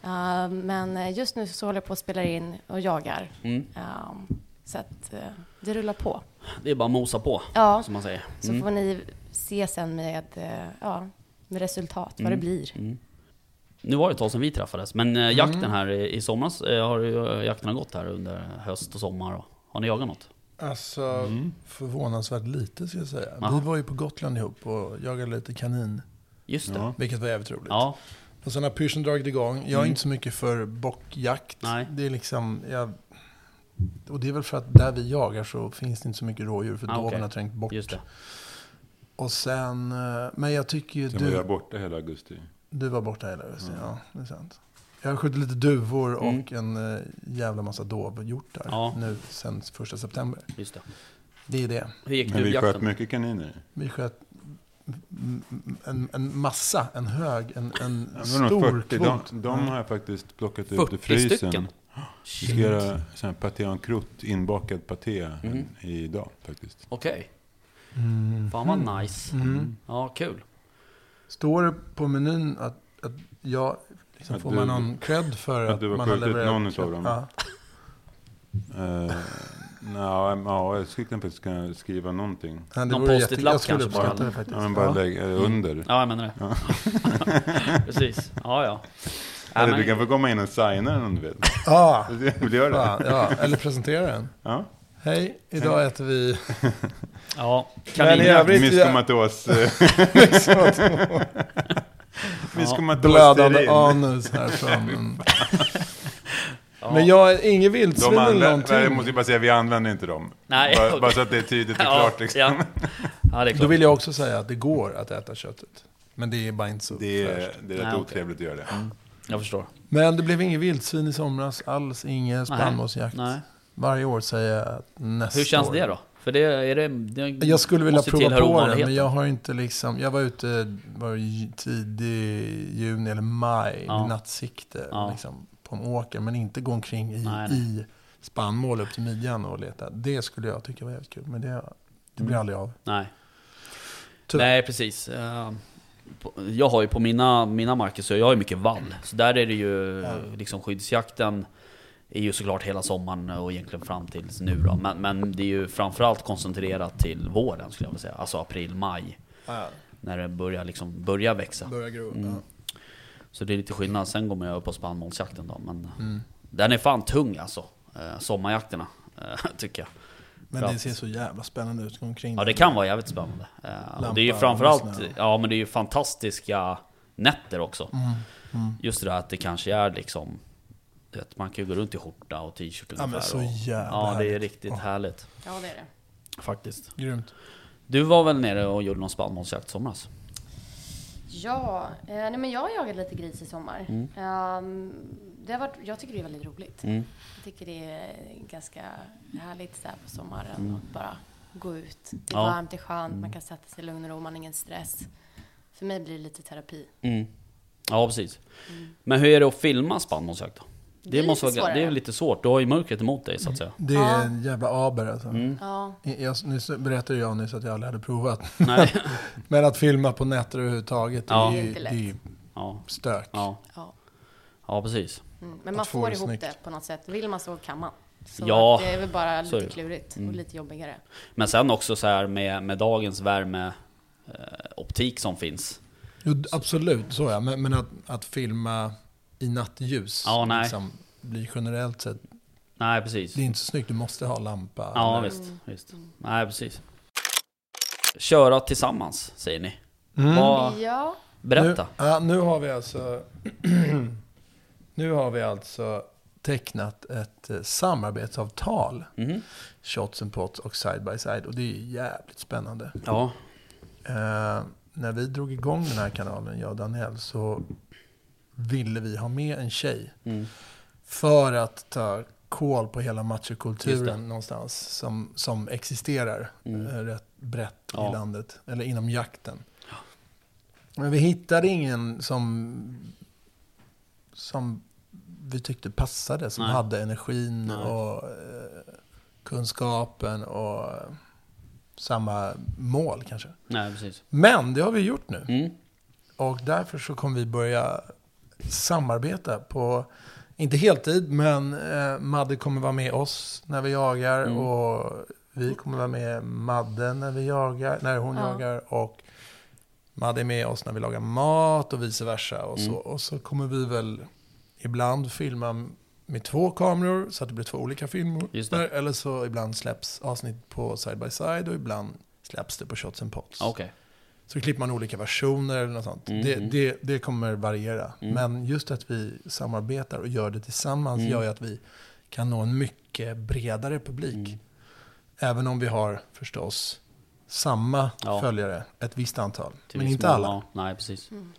Ehm, men just nu så håller jag på att spela in och jagar. Mm. Så att eh, det rullar på. Det är bara att mosa på, Ja, som man säger. så Mm. får ni se sen med, eh, ja, med resultat, vad Mm. det blir. Mm. Nu var det ett tag sedan vi träffades, men eh, jakten här i, i somras eh, har ju eh, jakterna gått här under höst och sommar. Och, har ni jagat något? Alltså Mm. förvånansvärt lite ska jag säga. Jaha. Vi var ju på Gotland ihop och jagade lite kanin. Just det. Ja. Ja. Vilket var jävligt roligt. ja. Och sen har pyrschen dragit igång. Jag är Mm. inte så mycket för bockjakt. Nej. Det är liksom, jag, och det är väl för att där vi jagar så finns det inte så mycket rådjur för Ah, doven har trängt bort. Just det. Och sen, eh, men jag tycker ju Sen var jag du, borta hela augusti. du var borta hela hösten. Ja, det är sant. Jag har skjutit lite duvor Mm. och en eh, jävla massa dovhjortar Ja. nu sen första september. Just det. Det är det. Hur gick Men vi sköt mycket kaniner. Vi sköt en, en massa, en hög, en, en stor 40. kvot. De, de har jag faktiskt plockat ut ur 40 frysen. stycken? Vi ska göra sån här paté en croûte, inbakad paté Mm. idag faktiskt. Okej. Mm. Fan vad nice. Mm. Ja, kul. Står det på menyn att, att jag, liksom, Att får du- man någon cred för att att, du har man har skjutit levererat? någon utav dem? Ja. Uh, ja, ja, jag skulle faktiskt kunna skriva någonting. Ja, det Någon post-it-lapp Jag skulle kanske bara. Ja, men bara Ja. lägg eh, under. Ja, jag menar det. Precis. Ja, ja. Eller men- du kan få komma in och signa den om du vill. Ja, Vill göra det? ja, eller presentera den. Ja. Hej, idag äter vi Ja, Men i övrigt- Miskomatos. eh, blödande anus här från. Ja. Men jag är ingen De vildsvin eller någonting. jag måste bara säga, vi använder inte dem. Nej, bara, bara så att det är tydligt och Ja, klart liksom. ja. ja, det är Då klart. vill jag också säga att det går att äta köttet. Men det är bara inte så Det är, fräscht. det är rätt Nej, otrevligt att göra det. Jag förstår. Men det blev ingen vildsvin i somras alls. Ingen spannmålsjakt. Nej. Varje år säger jag att nästa Hur känns år. det då? För det är det... det Jag skulle vilja prova på det, men jag har inte liksom... Jag var ute var tidig juni eller maj Ja. nattsikte Ja. liksom, på en åker. Men inte gå omkring i, Nej, nej. i spannmål upp till midjan och leta. Det skulle jag tycka var jävligt kul, men det, det blir Mm. aldrig av. Nej. Tyvärr. Nej, precis. Jag har ju på mina, mina marker så jag har ju mycket vall. Så där är det ju liksom skyddsjakten är ju såklart hela sommaren och egentligen fram tills nu då. Men, men det är ju framförallt koncentrerat till våren skulle jag vilja säga. Alltså april, maj. När det börjar liksom börja växa. Börja gro. Mm. Så det är lite skillnad. Sen går man över på spannmålsjakten då. Men Mm. den är fan tung alltså. Eh, sommarjakterna, tycker jag. Men det ser så jävla spännande ut omkring. Ja det kan vara jävligt spännande. Eh, och Lampa det är ju och framförallt, ja men det är ju fantastiska nätter också. Mm. Mm. Just det där att det kanske är liksom, du vet, man kan ju gå runt i skjorta och t-shirt Ja, men ungefär. så och, jävla Ja det är riktigt Åh. härligt. Ja, det är det. Faktiskt. Grymt. Du var väl nere och gjorde någon spannmålsjakt somras? Ja, eh, nej, men jag jagat lite gris i sommar. Mm. Ehm, det har varit, jag tycker det är väldigt roligt. Mm. Jag tycker det är ganska härligt så här på sommaren Mm. att bara gå ut. Det är Ja. varmt, det är skönt, Mm. man kan sätta sig i lugn och ro, man har ingen stress. För mig blir det lite terapi. Mm. Ja precis. Mm. Men hur är det att filma spannmålsjakt då? Det, Det är måste lite vara, det är lite svårt. Du har ju mörkret emot dig så att säga. Det är Ja. en jävla aber alltså. Mm. Ja, Jag, nyss berättade jag nyss att jag aldrig hade provat. Nej. Men att filma på nätter överhuvudtaget, Ja. är Det är ju Ja. stök. Ja. ja. ja precis. Mm. Men man får ihop snyggt. det på något sätt. Vill man så kan man. Så Ja, det är väl bara lite det. klurigt Mm. och lite jobbigare. Men sen också så här med, med dagens värme eh, optik som finns. Jo, absolut, så ja. Men, men att, att filma i nattljus Ja, nej. liksom, blir generellt sett, Nej precis. det är inte så snyggt. Du måste ha lampa. Ja eller- visst, visst. Nej precis. Köra tillsammans säger ni. Mm. Vad, Ja, berätta. Nu, ja, nu har vi alltså Nu har vi alltså tecknat ett eh, samarbetsavtal. Mhm. Shots and Pots och Side by Side. Och det är jävligt spännande. Ja. Eh, när vi drog igång den här kanalen, jag och Daniel, så ville vi ha med en tjej. Mm. För att ta koll på hela machokulturen någonstans. Som, som existerar Mm. eh, rätt brett Ja. i landet. Eller inom jakten. Men vi hittade ingen som, som vi tyckte passade. Som Nej. hade energin Nej. och eh, kunskapen och eh, samma mål kanske. Nej precis. Men det har vi gjort nu. Mm. Och därför så kommer vi börja samarbeta på, inte heltid, men eh, Madde kommer vara med oss när vi jagar. Mm. Och vi kommer vara med Madde när vi jagar, när hon Ja. jagar. Och Madde är med oss när vi lagar mat och vice versa. Och, så, Mm. och så kommer vi väl ibland filma med två kameror så att det blir två olika filmer. Eller så ibland släpps avsnitt på side by side och ibland släpps det på shots and pots. Okej. Så klipper man olika versioner eller något sånt. Mm, det, det, det kommer variera. Mm. Men just att vi samarbetar och gör det tillsammans Mm. gör ju att vi kan nå en mycket bredare publik. Mm. Även om vi har förstås samma Ja. följare, ett visst antal. Till men inte alla. Ja. Nej precis. Mm.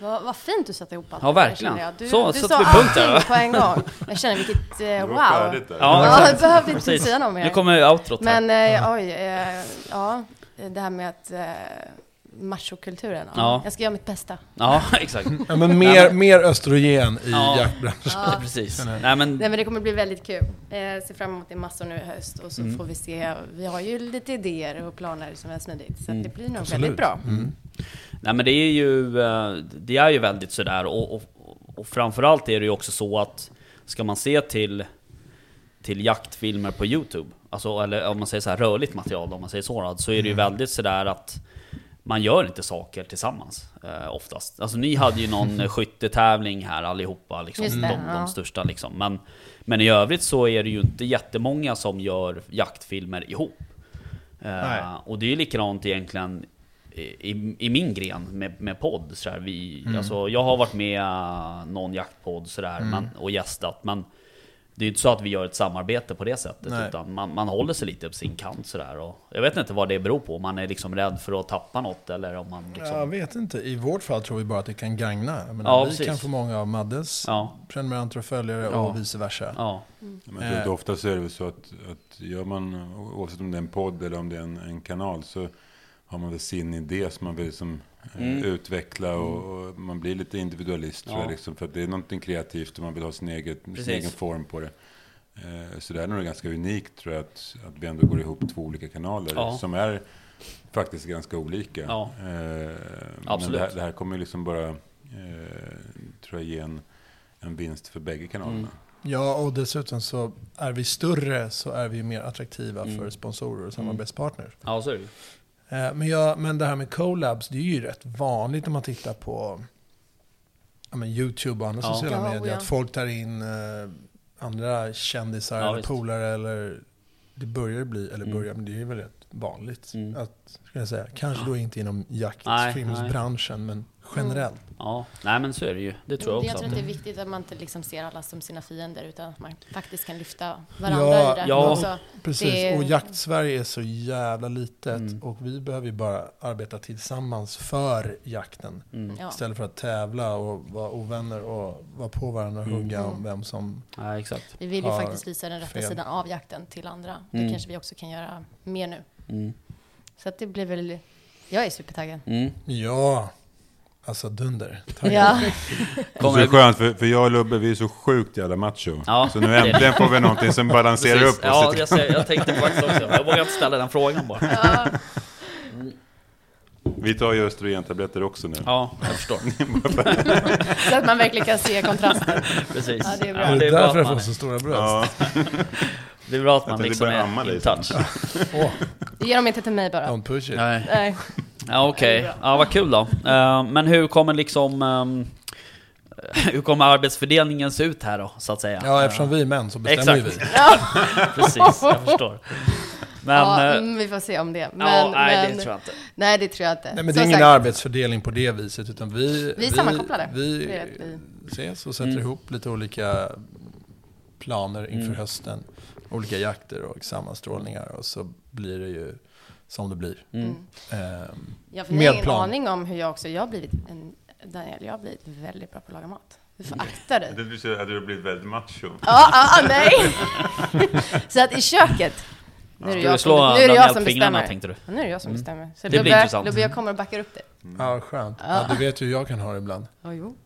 Vad, vad fint du satte ihop allt Ja, verkligen. Du, Så, du sa vi punkt där, allting på en gång. Jag känner vilket, eh, wow. Ja, Ja, jag behövde inte Precis. säga något mer. Nu kommer outrot här. Men eh, oj, eh, ja, det här med att eh, machokulturen. Ja. Ja. Jag ska göra mitt bästa. Ja, exakt. Ja, men mer, mer östrogen i Ja. jaktbranschen. Ja. Precis. Jag. Nej men, Nej men det kommer bli väldigt kul. Eh, ser fram emot det massor nu i höst och så Mm. får vi se. Vi har ju lite idéer och planer som är smidigt. Så Mm. det blir nog Absolut. väldigt bra. Mm. nej men det är ju, eh, det är ju väldigt sådär och, och, och framförallt är det ju också så att ska man se till, till jaktfilmer på Youtube, alltså eller om man säger så här rörligt material om man säger så, så är det ju väldigt sådär att man gör inte saker tillsammans eh, oftast. Alltså ni hade ju någon skyttetävling här allihopa, liksom, de, det, de ja. största liksom. Men, men i övrigt så är det ju inte jättemånga som gör jaktfilmer ihop. Eh, och det är ju likadant egentligen i, i, min gren med, med podd. Så här, vi, alltså, jag har varit med någon jaktpodd sådär, men, och gästat, men det är ju inte så att vi gör ett samarbete på det sättet, Nej. utan man, man håller sig lite på sin kant sådär. Och jag vet inte vad det beror på, om man är liksom rädd för att tappa något eller om man liksom... Jag vet inte. I vårt fall tror vi bara att det kan gagna. Menar, Ja, vi precis. kan få många av Maddes Ja, prenumeranter och följare Ja. och vice versa. ja, Men jag tror ofta så är det väl så att, att gör man, oavsett om det är en podd eller om det är en, en kanal, så har man väl sin idé som man vill liksom, Mm. utveckla och, och man blir lite individualist tror Ja. jag, liksom, för att det är någonting kreativt och man vill ha sin, eget, sin egen form på det. Eh, Så det är nog ganska unikt tror jag att, att vi ändå går ihop två olika kanaler Ja. som är faktiskt ganska olika. Ja. Eh, Men Absolut. det här, det här kommer ju liksom bara, eh, tror jag, ge en, en vinst för bägge kanalerna. Mm. Ja, och dessutom så är vi större så är vi mer attraktiva Mm. för sponsorer och samarbetspartners. ja så är det. Eh, Men, jag, men det här med collabs, det är ju rätt vanligt när man tittar på ja, men YouTube och andra Ja. sociala Ja, medier. ja. Att folk tar in eh, andra kändisar Ja, eller polare eller det börjar bli, eller Mm. börjar, men det är väl rätt vanligt. Mm. Att, ska jag säga, kanske då inte inom jaktfilmsbranschen, men generellt. Ja, nej men så är det ju. Det tror jag jag också. tror att det är viktigt att man inte liksom ser alla som sina fiender utan att man faktiskt kan lyfta varandra Ja, i det. ja. Också. Precis, Det- och jakt-Sverige är så jävla litet Mm. och vi behöver ju bara arbeta tillsammans för jakten. Mm. Istället för att tävla och vara ovänner och vara på varandra och Mm. hugga om Mm. vem som... Ja, exakt. Vi vill ju faktiskt visa den rätta fel. sidan av jakten till andra. Mm. Det kanske vi också kan göra mer nu. Mm. Så att det blir väl... Jag är supertaggad. Mm. Ja, alltså dunder. Tack. Ja. Så är det det- skönt, för, för jag och Lubbe, vi är så sjukt jävla macho. Ja, så nu det är det. äntligen får vi någonting som balanserar Precis. upp oss. Ja, jag, ser, jag tänkte faktiskt också. Jag vågar inte ställa den frågan bara. ja. Vi tar ju östrogentabletter också nu. Ja, jag förstår. Så att man verkligen kan se kontrasten. Precis. Ja, det är bra. Ja, Ja, det är därför jag får så stora bröst. Ja, det är bra att man liksom är in touch. Ge dem inte till mig bara. don't push it. Nej. Nej. Ja, okej. Ja, vad kul då. Eh, men hur kommer liksom... ehm, hur kommer arbetsfördelningen se ut här då, så att säga? Ja, eftersom vi är män så bestämmer Exakt. vi. Precis, jag förstår. Men... ja, eh, mm, vi får se om det. Men, ja, nej, men, det tror jag inte. nej, det tror jag inte. Nej, men det är ingen sagt, arbetsfördelning på det viset, utan vi... Vi är sammankopplade. Vi, vi- ses och sätter Mm. ihop lite olika planer inför Mm. hösten. Olika jakter och sammanstrålningar och så blir det ju som det blir. Mm. Ehm, Jag har ingen plan. aning om hur jag också... Jag har blivit en... Daniel, jag har blivit väldigt bra på att laga mat. Du får akta dig. det betyder att du har blivit väldigt macho. Ja, ja, ja, nej! Så att i köket, nu är det Ska du jag slå som, nu är det jag som bestämmer. tänkte du? Ja, nu är det jag som Mm. bestämmer. Så Det blir Lubbe, intressant. Lubbe, jag kommer och backar upp dig. Ja, skönt. Ja, du vet ju hur jag kan ha det ibland. Ja, jo.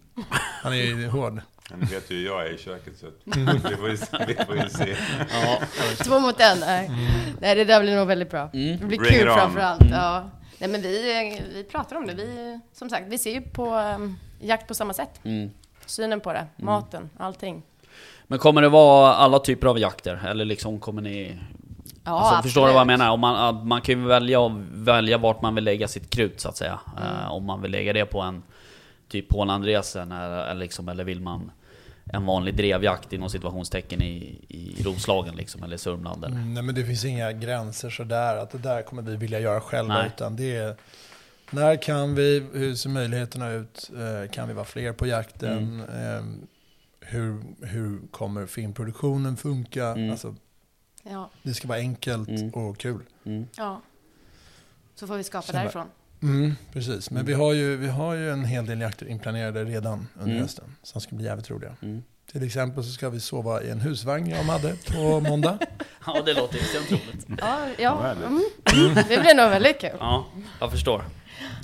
Han är ju hård. Ja, Ni vet ju hur jag är i köket så att vi får ju se. Vi får ju se. Ja. Två mot en. Nej. nej, det där blir nog väldigt bra. Mm. Det blir Bring kul it on. framför allt. Ja. Nej, men vi, vi pratar om det. Vi, som sagt, vi ser ju på um, jakt på samma sätt. Mm. Synen på det, maten, allting. Men kommer det vara alla typer av jakter? Eller liksom kommer ni... Ja, alltså, förstår du vad jag menar? Om man, man kan ju välja, välja vart man vill lägga sitt krut så att säga. Eh, om man vill lägga det på en typ Hålandresen eller, eller, liksom, eller vill man en vanlig drevjakt inom situationstecken i, i Roslagen liksom, eller Sörmland eller? Mm, nej, men det finns inga gränser sådär, att det där kommer vi vilja göra själva. Nej. Utan det är, när kan vi, hur ser möjligheterna ut, Eh, kan vi vara fler på jakten, Eh, hur, hur kommer filmproduktionen funka? Mm. Alltså, Ja, det ska vara enkelt Mm. och kul. Mm. ja. Så får vi skapa Sen bara- därifrån. Mm, precis, men vi har, ju, vi har ju en hel del jakter inplanerade redan under Mm. hösten. Som ska bli jävligt roliga. Mm. Till exempel så ska vi sova i en husvagn jag hade på måndag. Ja, det låter extremt roligt. Ja, ja. Mm. Det blir nog väldigt kul. Ja, jag förstår.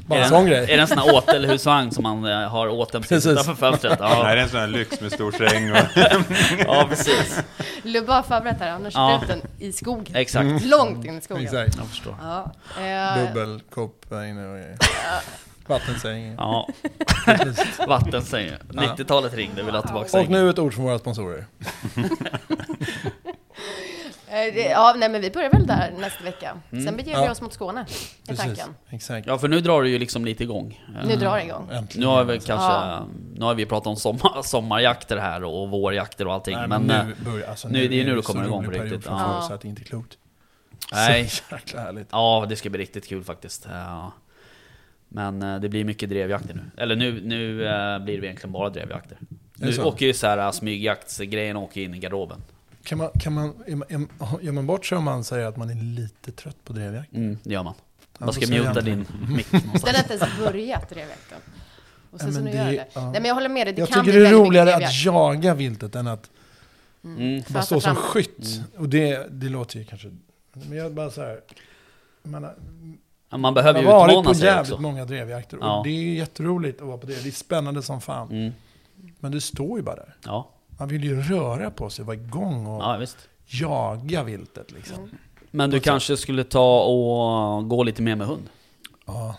Bara är, en sån är grej. det en sån här åtelhusvagn som man eh, har åten precis Precis. utanför fönstret? Nej, Ja, det är en sån här lyx med stor säng och... ja precis. Lubbe har förberett här, han har Ja. den i skogen. Exakt. Långt in i skogen. Exakt. Jag förstår. Ja. Eh, Dubbelkopp där inne och grejer. Vattensäng. Ja, vattensäng. 90-talet ringde, vill ha tillbaka Och sängen. nu ett ord från våra sponsorer. Eh, ja, nej men vi börjar väl där nästa vecka. Mm. Sen beger vi Ja. oss mot Skåne, är Precis. tanken. Exakt. Ja, för nu drar det ju liksom lite igång. Eh, Nu drar det igång. Äntligen. Nu har vi kanske, Ja. nu har vi pratat om sommar, sommarjakter här och vårjakter och allting. Nej, men, men eh, nu, börjar, alltså, nu- det är nu det så kommer igång på riktigt. Ja. Så att det inte är klokt. nej. Så jäkla härligt. Ja, det ska bli riktigt kul faktiskt. Ja. Men eh, det blir mycket drevjakter nu. Eller nu, nu eh, blir det egentligen bara drevjakter. Nu åker ju så här smygjaktsgrejen åker in i garderoben. Kan man, kan man, man- gör man bort sig om man säger att man är lite trött på drevjakt? Mm, det gör man. Jag ska muta jag din mick Den någonstans. har inte ens börjat drevjakten. Och sen Ja, så nu gör det- det. ja. Nej men jag håller med dig, det Jag kan tycker det är roligare att jaga viltet än att Mm. bara stå som skytt. Och det, det låter ju kanske... Men jag bara så här... Man har, Man man behöver har ju varit utmana på sig jävligt också. många drevjakter. Ja. Och det är ju jätteroligt att vara på det. Det är spännande som fan. Mm. Men du står ju bara där. Ja. Man vill ju röra på sig, vara igång och ja, visst. jaga viltet liksom. Mm. Men du kanske skulle ta och gå lite mer med hund? Ja.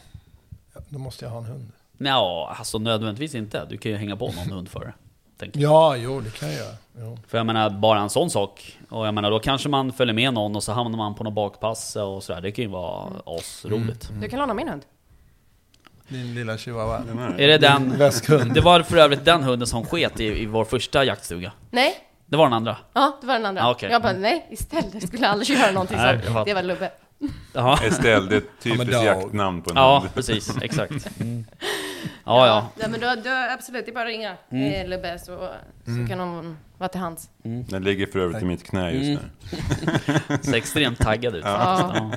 Då måste jag ha en hund. Ja, alltså nödvändigtvis inte. Du kan ju hänga på någon hund för det. Ja, jo, det kan jag. Jo. För jag menar, bara en sån sak. Och jag menar, då kanske man följer med någon och så hamnar man på något bakpass och sådär. Det kan ju vara asroligt. Du kan låna min hund. Din lilla chihuahua. Är det den? Väskhund. Det var för övrigt den hunden som sket i, i vår första jaktstuga. Nej, Det var den andra. ja det var den andra. Ah, okej. Jag bara, nej istället skulle jag aldrig göra någonting Nej, sånt. Det var Lubbe. Jaha. Estelle, det är ett Ja, typiskt dog. jaktnamn på en Ja, hund. precis. Exakt. Mm. Ja, ja. Nej men då, då absolut, det är bara att ringa Mm. mm. Lubbe så, så kan hon vara till hands. Den ligger för övrigt i mitt knä just Mm. nu. Ser extremt taggad ut Ja. Ja.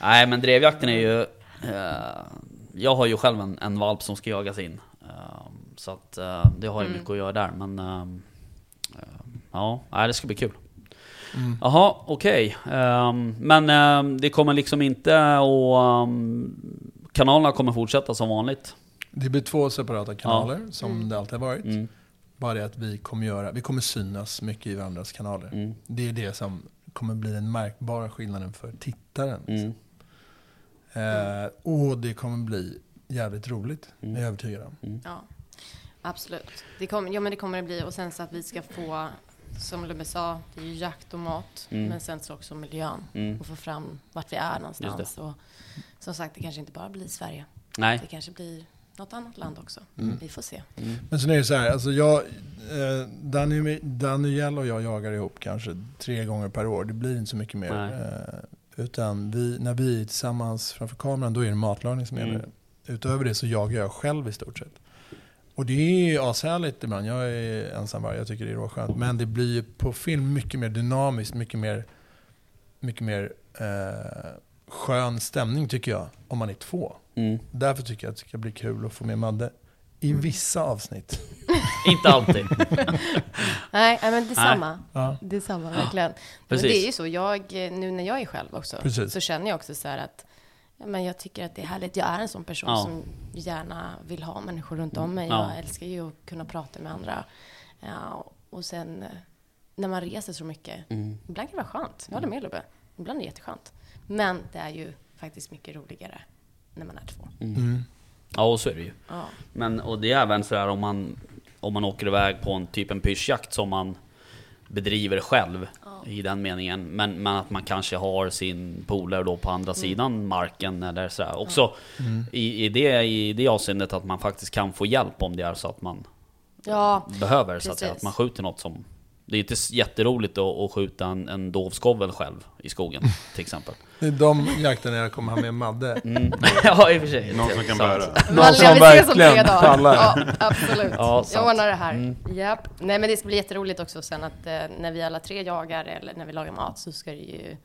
Nej men drevjakten är ju... eh, jag har ju själv en, en valp som ska jagas in. Eh, så att eh, det har ju Mm. mycket att göra där. Men eh, eh, ja, det ska bli kul. Mm. Jaha, okej. Ehm, men ehm, det kommer liksom inte att... Um, kanalerna kommer fortsätta som vanligt. Det blir två separata kanaler, som Mm. det alltid har varit. Mm, Bara det att vi kommer, göra, vi kommer synas mycket i varandras kanaler. mm, Det är det som kommer bli den märkbara skillnaden för tittaren. mm, Eh, och det kommer bli jävligt roligt, Mm. är jag övertygad om. Ja, absolut. Det kommer, ja men det kommer det bli och sen så att vi ska få, som Lubbe sa, det är ju jakt och mat, Mm. men sen så också miljön mm. och få fram vart vi är någonstans. Och som sagt, det kanske inte bara blir Sverige. Nej. Det kanske blir något annat land också. Mm. Vi får se. Mm. Men sen är det så här, alltså jag, eh, Danny, Daniel och jag jagar ihop kanske tre gånger per år. Det blir inte så mycket mer. Nej. Eh, utan vi, när vi är tillsammans framför kameran, då är det matlagning som gäller. Mm. Utöver det så jagar jag själv i stort sett. Och det är ashärligt ibland. Jag är ensam bara, jag tycker det är råskönt. Men det blir ju på film mycket mer dynamiskt, mycket mer, mycket mer eh, skön stämning tycker jag, om man är två. Mm. Därför tycker jag att det ska bli kul att få med Madde. I vissa avsnitt. Inte alltid. Nej, nej, men detsamma. Ja. Detsamma, verkligen. Men Precis. det är ju så, jag, nu när jag är själv också, Precis. så känner jag också så här att ja, men jag tycker att det är härligt. Jag är en sån person Ja. som gärna vill ha människor runt om mig. Ja. Jag älskar ju att kunna prata med andra. Ja, och sen när man reser så mycket, Mm. ibland kan det vara skönt. Jag håller med Lubbe. Ibland är det jätteskönt. Men det är ju faktiskt mycket roligare när man är två. Mm. Ja, och så är det ju. Ja. Men, och det är även sådär om man, om man åker iväg på en typ en pyrschjakt som man bedriver själv Ja. i den meningen. Men, men att man kanske har sin polare då på andra sidan marken eller sådär. Också Mm. i, i, det, i det avseendet att man faktiskt kan få hjälp om det är så att man ja, behöver. Så att, säga. Precis. att man skjuter något som... Det är inte s- jätteroligt att, att skjuta en, en dovskovel själv i skogen till exempel. Det är de jakterna jag kommer ha med Madde. Mm. ja, i och för sig. Någon som kan bära. Någon som verkligen pallar. Ja, absolut. Ja, jag ordnar det här. Mm. Japp. Nej, men det ska bli jätteroligt också sen att eh, när vi alla tre jagar eller när vi lagar mat så ska det ju,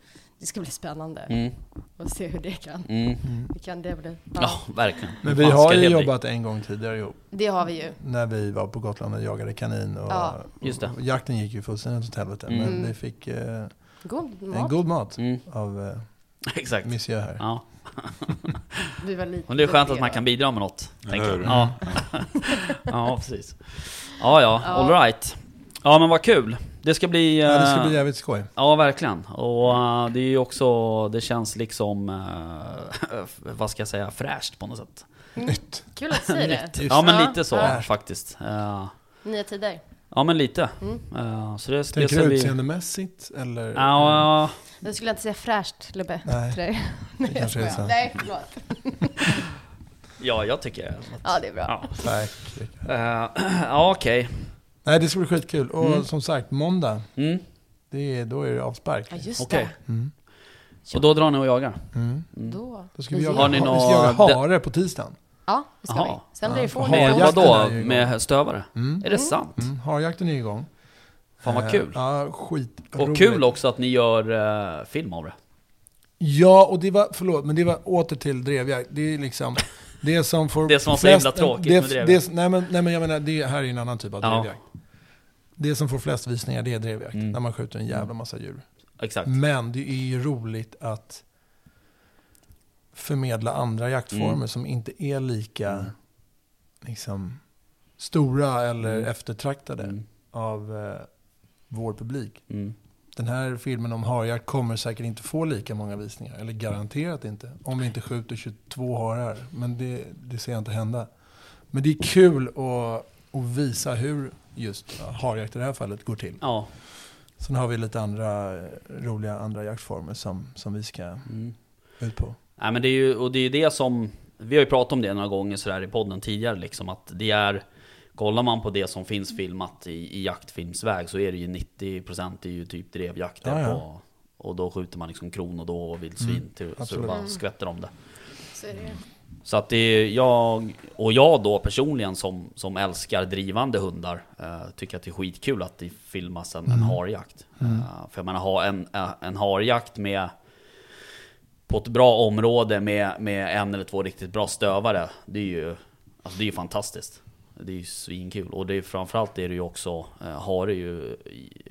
det ska bli spännande Mm, att se hur det kan, mm. hur kan det bli. Ja, Ja, verkligen. Men vi har ju jobbat en gång tidigare ihop. det har vi ju. När vi var på Gotland och jagade kanin. Och, Ja, just det. och jakten gick ju fullständigt åt helvete. Mm. Men vi fick eh, God en mat. god mat Mm, av eh, exakt. Monsieur här. Ja. Vi var lite Och det är skönt att man kan bidra med något. Tänker jag. Ja. ja, precis. Ja, ja, Ja. alright. Ja, men vad kul. Det ska bli... Ja, det ska eh, bli jävligt skoj. Ja, verkligen. Och eh, det är ju också, det känns liksom, eh, vad ska jag säga, fräscht på något sätt. Nytt. Kul att säga det. Ja, men lite så Ja. faktiskt. Eh, Nya tider. Ja, men lite. Mm. Eh, Så det, det Tänker ska du bli... utseendemässigt eller? Ja, Jag skulle inte säga fräscht, Lubbe. Nej, dig. det kanske är så. Nej, förlåt. ja, jag tycker att... Ja, det är bra. Ja, Tack. Eh, ja okej. Nej, det ska bli skitkul. Och Mm. som sagt, måndag, Mm. det är, då är det avspark. Ja, just Okej. Mm. Och då drar ni och jagar? Mm. det. Då. Då ska vi Ja. jaga, Har ni ha- vi ska jaga hare på tisdagen. Ja, det ska Jaha. vi. Sen blir det fågel. vadå? Med stövare? Mm. Är det sant? Mm. Harjakten är igång. Fan vad Eh, kul. Ja, skit. Och kul också att ni gör eh, film av det. Ja, och det var, förlåt, men det var åter till drevjakt. Det är liksom det som får Det som var så himla tråkigt det, med drevjakt. Det, nej, men, nej men jag menar, det här är en annan typ av Ja. drevjakt. Det som får flest visningar det är drevjakt. Mm. När man skjuter en jävla massa djur. Exakt. Men det är ju roligt att förmedla andra jaktformer Mm. som inte är lika liksom, stora eller Mm. eftertraktade Mm. av eh, vår publik. Den här filmen om harjakt kommer säkert inte få lika många visningar. Eller garanterat inte. Om vi inte skjuter 22 harar. Men det, det ser jag inte hända. Men det är kul att, att visa hur just harjakt i det här fallet går till. Ja. Sen har vi lite andra roliga andra jaktformer som, som vi ska Mm. ut på. Nej men det är ju, och det är det som, vi har ju pratat om det några gånger sådär i podden tidigare liksom att det är Kollar man på det som finns filmat i, i jaktfilmsväg så är det ju 90% är ju typ drevjakter Ja, ja. på Och då skjuter man liksom kron och då och vildsvin Mm, till, så det bara skvätter om det Så är det. Så att det är jag, och jag då personligen som, som älskar drivande hundar eh, Tycker att det är skitkul att det filmas en, en Mm. harjakt Mm. Eh, För jag menar ha en, eh, en harjakt med På ett bra område med, med en eller två riktigt bra stövare Det är ju Alltså det är ju fantastiskt Det är ju svinkul och det är framförallt är det ju också eh, Hare är ju i-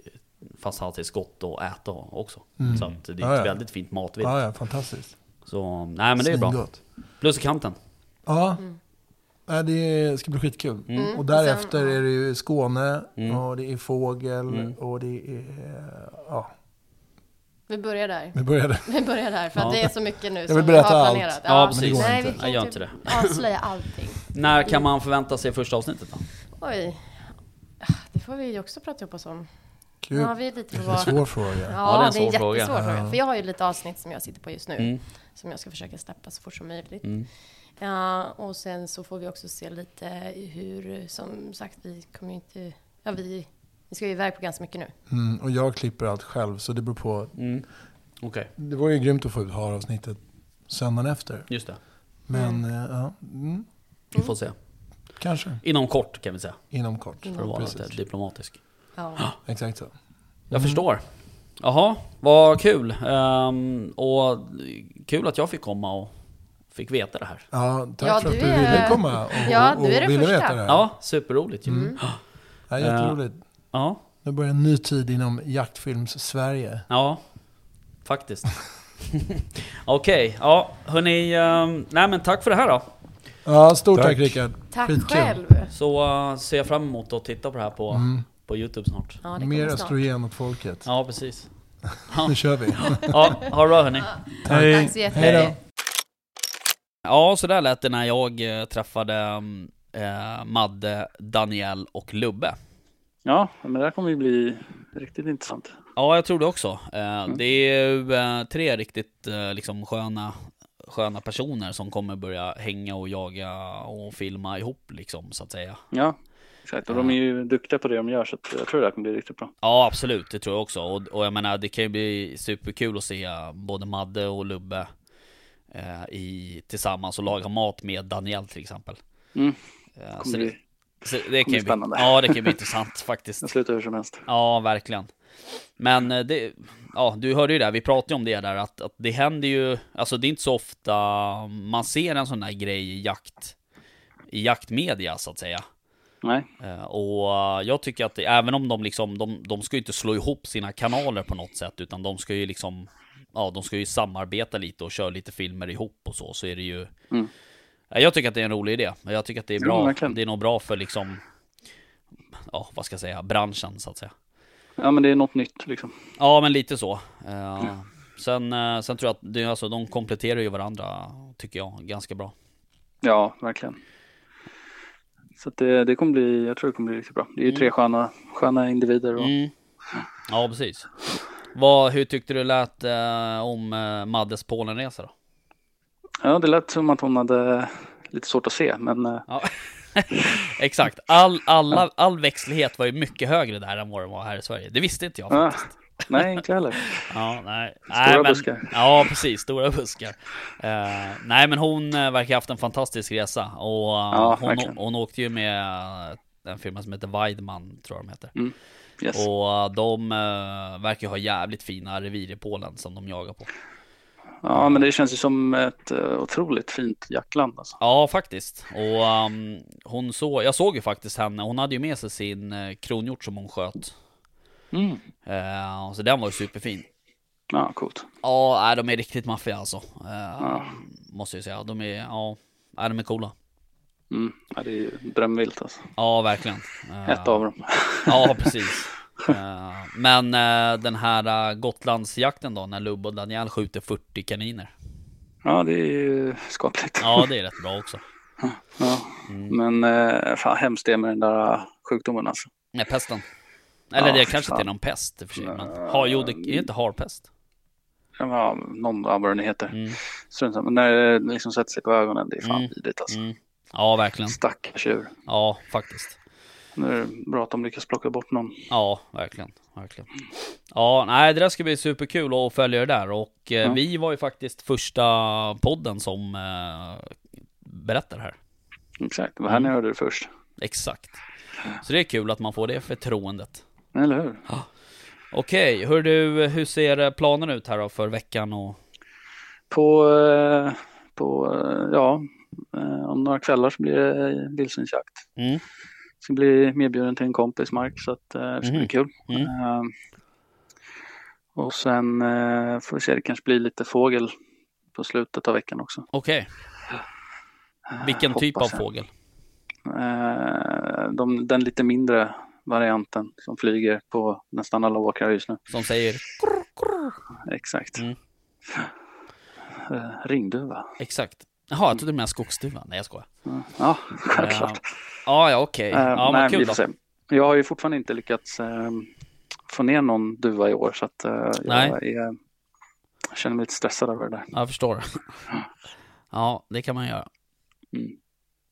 Fast alltid gott att äta också Mm. Så att det är Ja, ett ja. väldigt fint matvilt Ja, ja, fantastiskt. Så nej men det är bra Svingott. Plus i kanten Ja, Mm. Nej, det ska bli skitkul. Mm. Mm. Och därefter Och sen, ja. är det ju Skåne Mm. och det är fågel Mm. och det är... Ja, Vi börjar där. vi började. Vi börjar där, för Ja. att det är så mycket nu som vi har allt. planerat. Ja, men det precis. Nej, vi kan Nej, gör inte inte det. avslöja allting. När kan man förvänta sig första avsnittet då? Oj. Det får vi ju också prata ihop oss om. Kul. Ja, vi är lite Det på är en svår fråga. Ja, Ja, det är en det är en svår fråga. jättesvår fråga. Ja. För jag har ju lite avsnitt som jag sitter på just nu. Mm. Som jag ska försöka släppa så fort som möjligt. Mm. Ja, och sen så får vi också se lite hur, som sagt, vi kommer ju inte... Ja, vi, vi ska ju iväg på ganska mycket nu. Mm, och jag klipper allt själv, så det beror på. Mm. Okej, Det var ju grymt att få ut har-avsnittet söndagen efter. just det. Men eh, ja, mm, Vi får se. kanske Inom kort kan vi säga. inom kort. Mm. För att vara Precis. lite diplomatisk. Ja. Exakt så. Jag Mm. förstår. Jaha, vad kul. Ehm, och kul att jag fick komma och fick veta det här. Ja, tack Ja, för att du du är- ville komma och, Ja, och du är den ville första. veta det här. Ja, superroligt ju. Mm. Ja, jätteroligt. Ja, Nu börjar en ny tid inom jaktfilms-Sverige. ja, faktiskt. Okej, ja hörni, um, nej men tack för det här då. Ja, stort tack, Tack. Rickard. Tack Skitkul. själv! Så uh, ser jag fram emot att titta på det här på, Mm. på Youtube snart. Ja, Mer snart. östrogen åt folket. Ja, precis. Nu kör vi. Ja, ha det bra hörni. Tack så Hej då. jättemycket. Ja, så där lät det när jag eh, träffade mm, eh, Madde, Daniel och Lubbe. Ja, men det här kommer ju bli riktigt intressant. Ja, jag tror det också. Eh, Det är ju eh, tre riktigt eh, liksom sköna, sköna personer som kommer börja hänga och jaga och filma ihop liksom, så att säga. Ja, exakt. Och de är ju duktiga på det de gör, så jag tror det här kommer bli riktigt bra. Ja, absolut, det tror jag också. Och, och jag menar, det kan ju bli superkul att se både Madde och Lubbe eh, i, tillsammans och laga mat med Daniel till exempel. Mm. Eh, Kommer så bli, det, så det kan bli ju bli, spännande. ja, det kan bli intressant faktiskt. det slutar hur som helst. Ja, verkligen. Men eh, det, ja du hörde ju det, vi pratade ju om det där att, att det händer ju, alltså det är inte så ofta man ser en sån här grej i jakt, i jaktmedia så att säga. Nej, Eh, Och jag tycker att det, även om de liksom, de, de ska ju inte slå ihop sina kanaler på något sätt, utan de ska ju liksom, ja, de ska ju samarbeta lite och köra lite filmer ihop och så, så är det ju... Mm. Ja, Jag tycker att det är en rolig idé. Jag tycker att det är bra. verkligen. det är nog bra för liksom, ja, vad ska jag säga, branschen så att säga. Ja men det är något nytt liksom. Ja, men lite så. Eh, sen, eh, sen tror jag att det, alltså, de kompletterar ju varandra, tycker jag, ganska bra. Ja, verkligen. Så det, det kommer bli, jag tror det kommer bli riktigt bra. Det är ju tre sköna, sköna individer och Mm. Ja, precis. Vad, hur tyckte du lät eh, om eh, Maddes Polenresa då? ja, det lät som att hon hade lite svårt att se, men eh, Ja. Exakt. All, alla, all växtlighet var ju mycket högre där än vad den var här i Sverige. Det visste inte jag Ja. faktiskt. nej, inte heller. Ja, nej. Stora nej, men, buskar. Ja, precis. Stora buskar. Eh, nej, men hon uh, verkar ha haft en fantastisk resa. Och eh, Ja, hon, verkligen. hon åkte ju med uh, en firma som heter Weidman, tror jag de heter. Yes. Och eh, de uh, verkar ha jävligt fina revir i Polen som de jagar på. Ja, men det känns ju som ett eh, otroligt fint jaktland alltså. Ja, faktiskt. Och ehm, hon så, jag såg ju faktiskt henne, hon hade ju med sig sin uh, kronhjort som hon sköt. Mm. Eh, så den var ju superfin. Ja, coolt. Ja, de är riktigt maffiga alltså. Eh, Ja. Måste jag säga. De är, ja, de är coola. Mm. Ja, det är ju drömvilt alltså. Ja, verkligen. Eh, Ett av dem. Ja, precis. Eh, men eh, den här uh, Gotlandsjakten då, när Lubbe och Daniel skjuter 40 kaniner. Ja, det är ju skapligt. Ja, det är rätt bra också. Ja. Men eh, fan hemskt det med den där eh, sjukdomen alltså. Nej, pesten. Eller Ja, det kanske fan. inte är någon pest i och för sig. Men, har, jo, det är inte harpest. Ja, någon av vad den heter. Mm. Men när det liksom sätter sig på ögonen, det är fan Mm. vidrigt alltså. Mm. Ja, verkligen. Stackars djur. Ja, faktiskt. Nu är det bra att de lyckas plocka bort någon. Ja, verkligen. verkligen. Ja, nej, det där ska bli superkul att följa det där. Och eh, Ja. vi var ju faktiskt första podden som eh, berättar här. Exakt, det var här ni Mm. hörde det först. Exakt. Så det är kul att man får det förtroendet. Eller hur? Okej, hör du, hur ser eh, planen ut här då för veckan och... På, eh, på eh, ja, om några kvällar så blir det vildsvinsjakt. Mm. Ska bli medbjuden till en kompis mark så att eh, det ska Mhm. bli kul. Mm. Eh, och sen eh, får vi se, det kanske blir lite fågel på slutet av veckan också. Okej, vilken typ av jag. fågel? Eh, de, den lite mindre varianten som flyger på nästan alla åkrar just nu. Som säger Exakt. Mm. Eh, ringduva. exakt. Jaha, jag trodde du menade skogsduvan. Nej, jag skojar. Ja, självklart. Ja, ja, okej. Eh, Ja, nej, men kul då. Jag har ju fortfarande inte lyckats eh, få ner någon duva i år så att eh, Nej. jag, är, jag känner mig lite stressad över det där. Jag förstår. Ja, det kan man göra. Mm.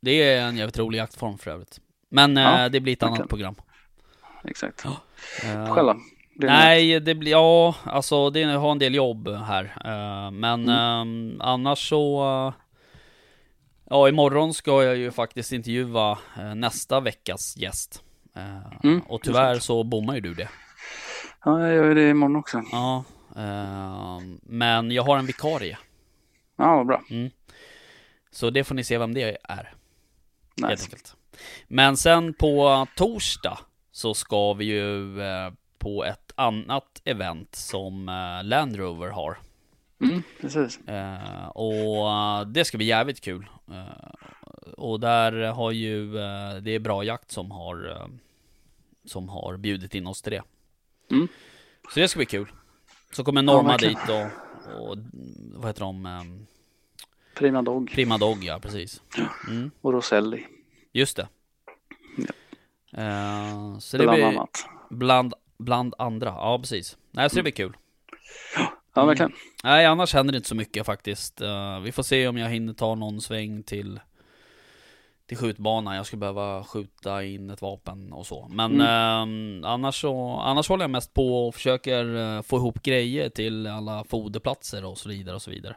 Det är en jävligt rolig jaktform för övrigt. Men Ja, eh, det blir ett annat verkligen. program. Exakt. Eh, Själv det Nej, det blir, ja, alltså det har en del jobb här. Men Mm. eh, annars så... ja, imorgon ska jag ju faktiskt intervjua eh, nästa veckas gäst. Eh, Mm, och tyvärr så bommar ju du det. Ja, jag gör det imorgon också. Ja, eh, men jag har en vikarie. Ja, vad bra. Så det får ni se vem det är. Helt Nice. enkelt. Men sen på torsdag så ska vi ju eh, på ett annat event som Land Rover har. Mm, precis. Eh, och eh, det ska bli jävligt kul. Eh, och där har ju, eh, det är Bra Jakt som har, som har bjudit in oss till det. Mm. Så det ska bli kul. Så kommer Norma verkligen. dit och, och, vad heter de? Eh, Prima Dog Prima Dog, ja precis. Mm, och Roselli just det. Eh, så det bland blir annat. bland, bland andra, ja precis. Nej, så det blir kul. Ja, verkligen. Nej, annars händer det inte så mycket faktiskt. Eh, vi får se om jag hinner ta någon sväng till till skjutbanan. Jag skulle behöva skjuta in ett vapen och så. Men ehm, annars så, annars håller jag mest på och försöker eh, få ihop grejer till alla foderplatser och så vidare och så vidare.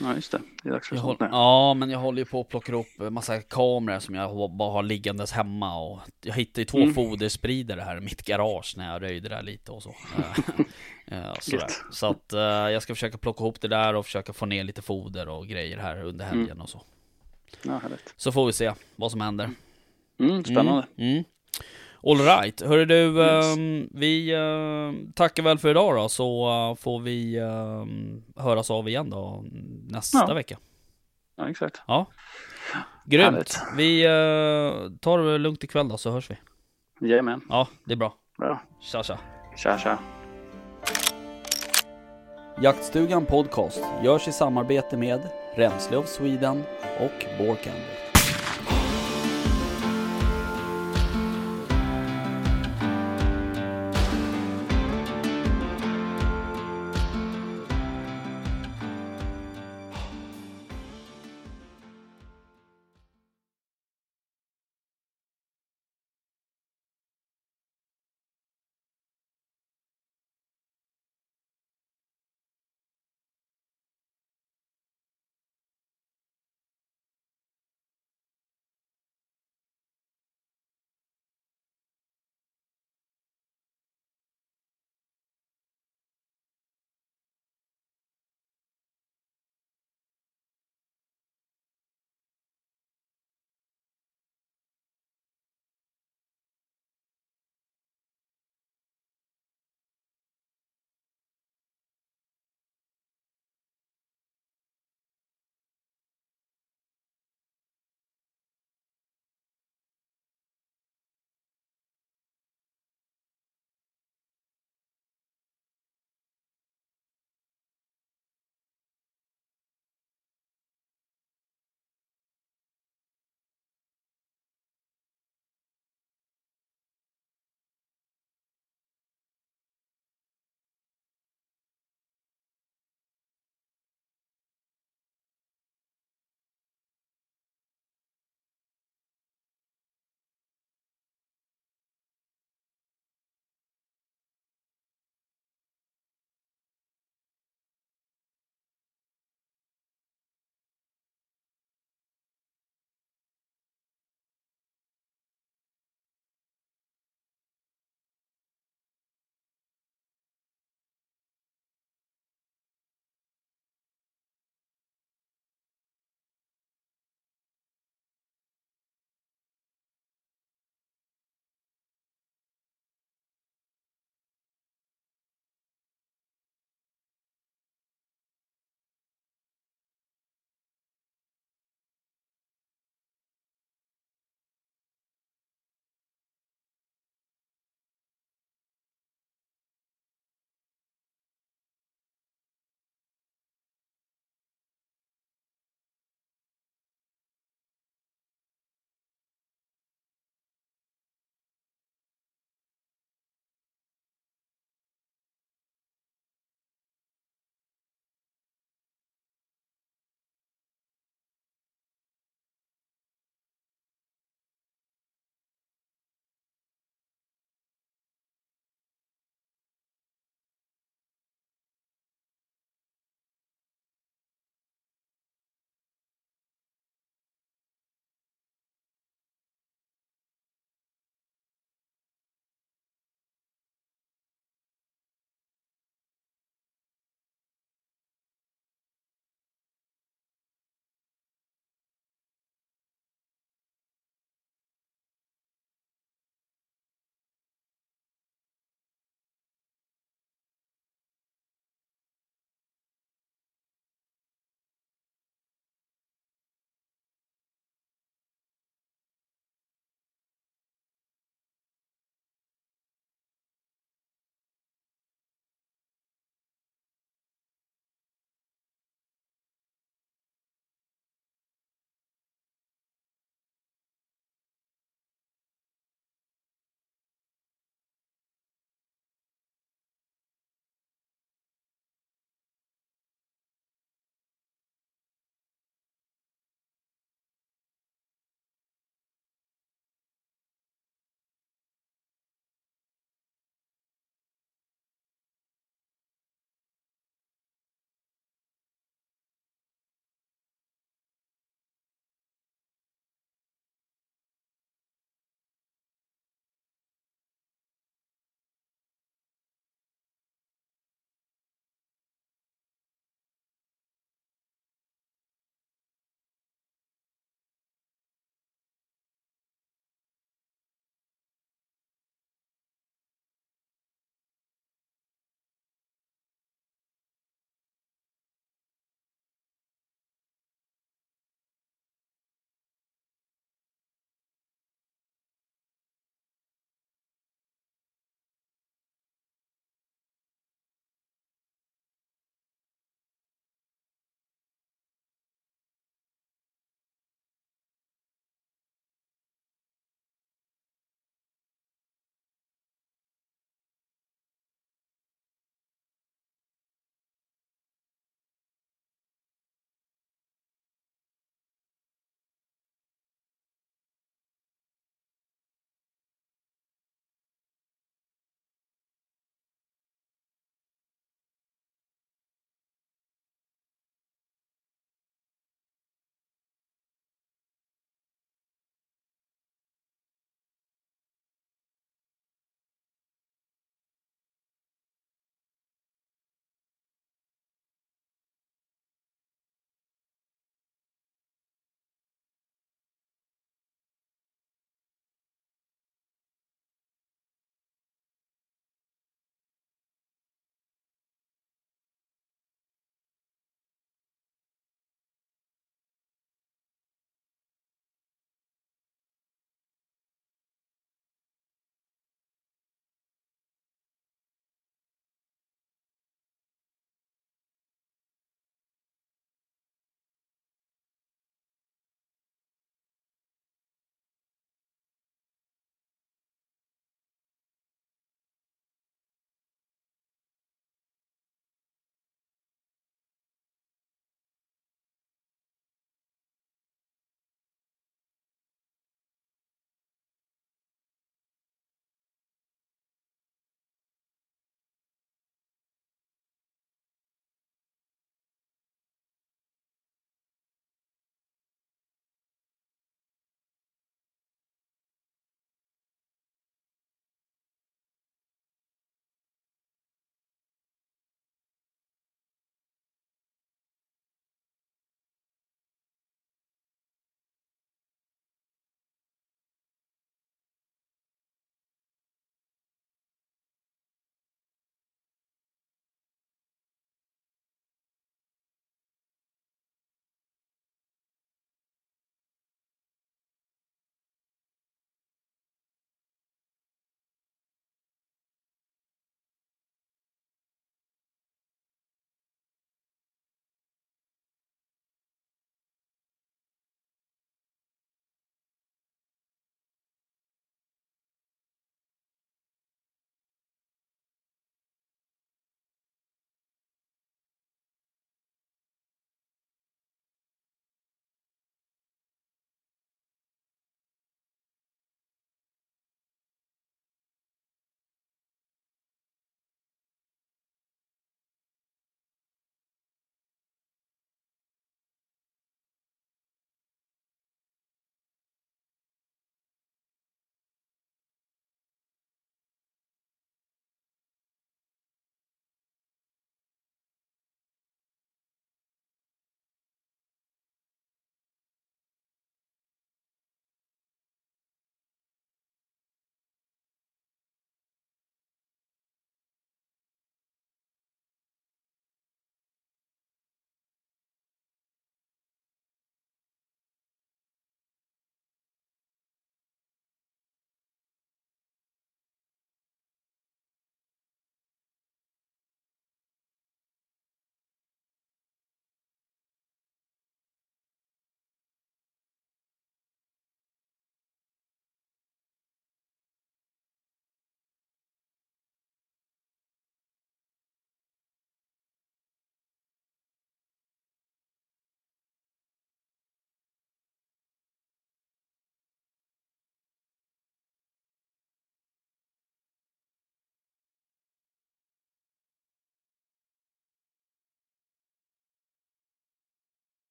Ja, just det. Det är dags för Jag sånt nu. ja, men jag håller ju på att plocka upp massa kameror som jag bara har liggandes hemma och jag hittade ju två Mm. foderspridare här i mitt garage när jag röjde där lite och så. Eh, eh. Så att eh, jag ska försöka plocka ihop det där och försaka få ner lite foder och grejer här under helgen Mm. och så. Ja, härligt. Så får vi se vad som händer. Mm, spännande. Mm. Mm. All right. Hörru du, Yes. ehm, vi eh, tackar väl för idag då, så eh, får vi ehm, höras av igen då nästa Ja. vecka. Ja, exakt. Ja. Grymt. Härligt. Vi eh, tar det lugnt ikväll då, så hörs vi. Jajamän. Ja, det är bra. Bra. Tja, tja. Tja, tja. Jaktstugan Podcast görs i samarbete med Remslöv Sweden och Borkander.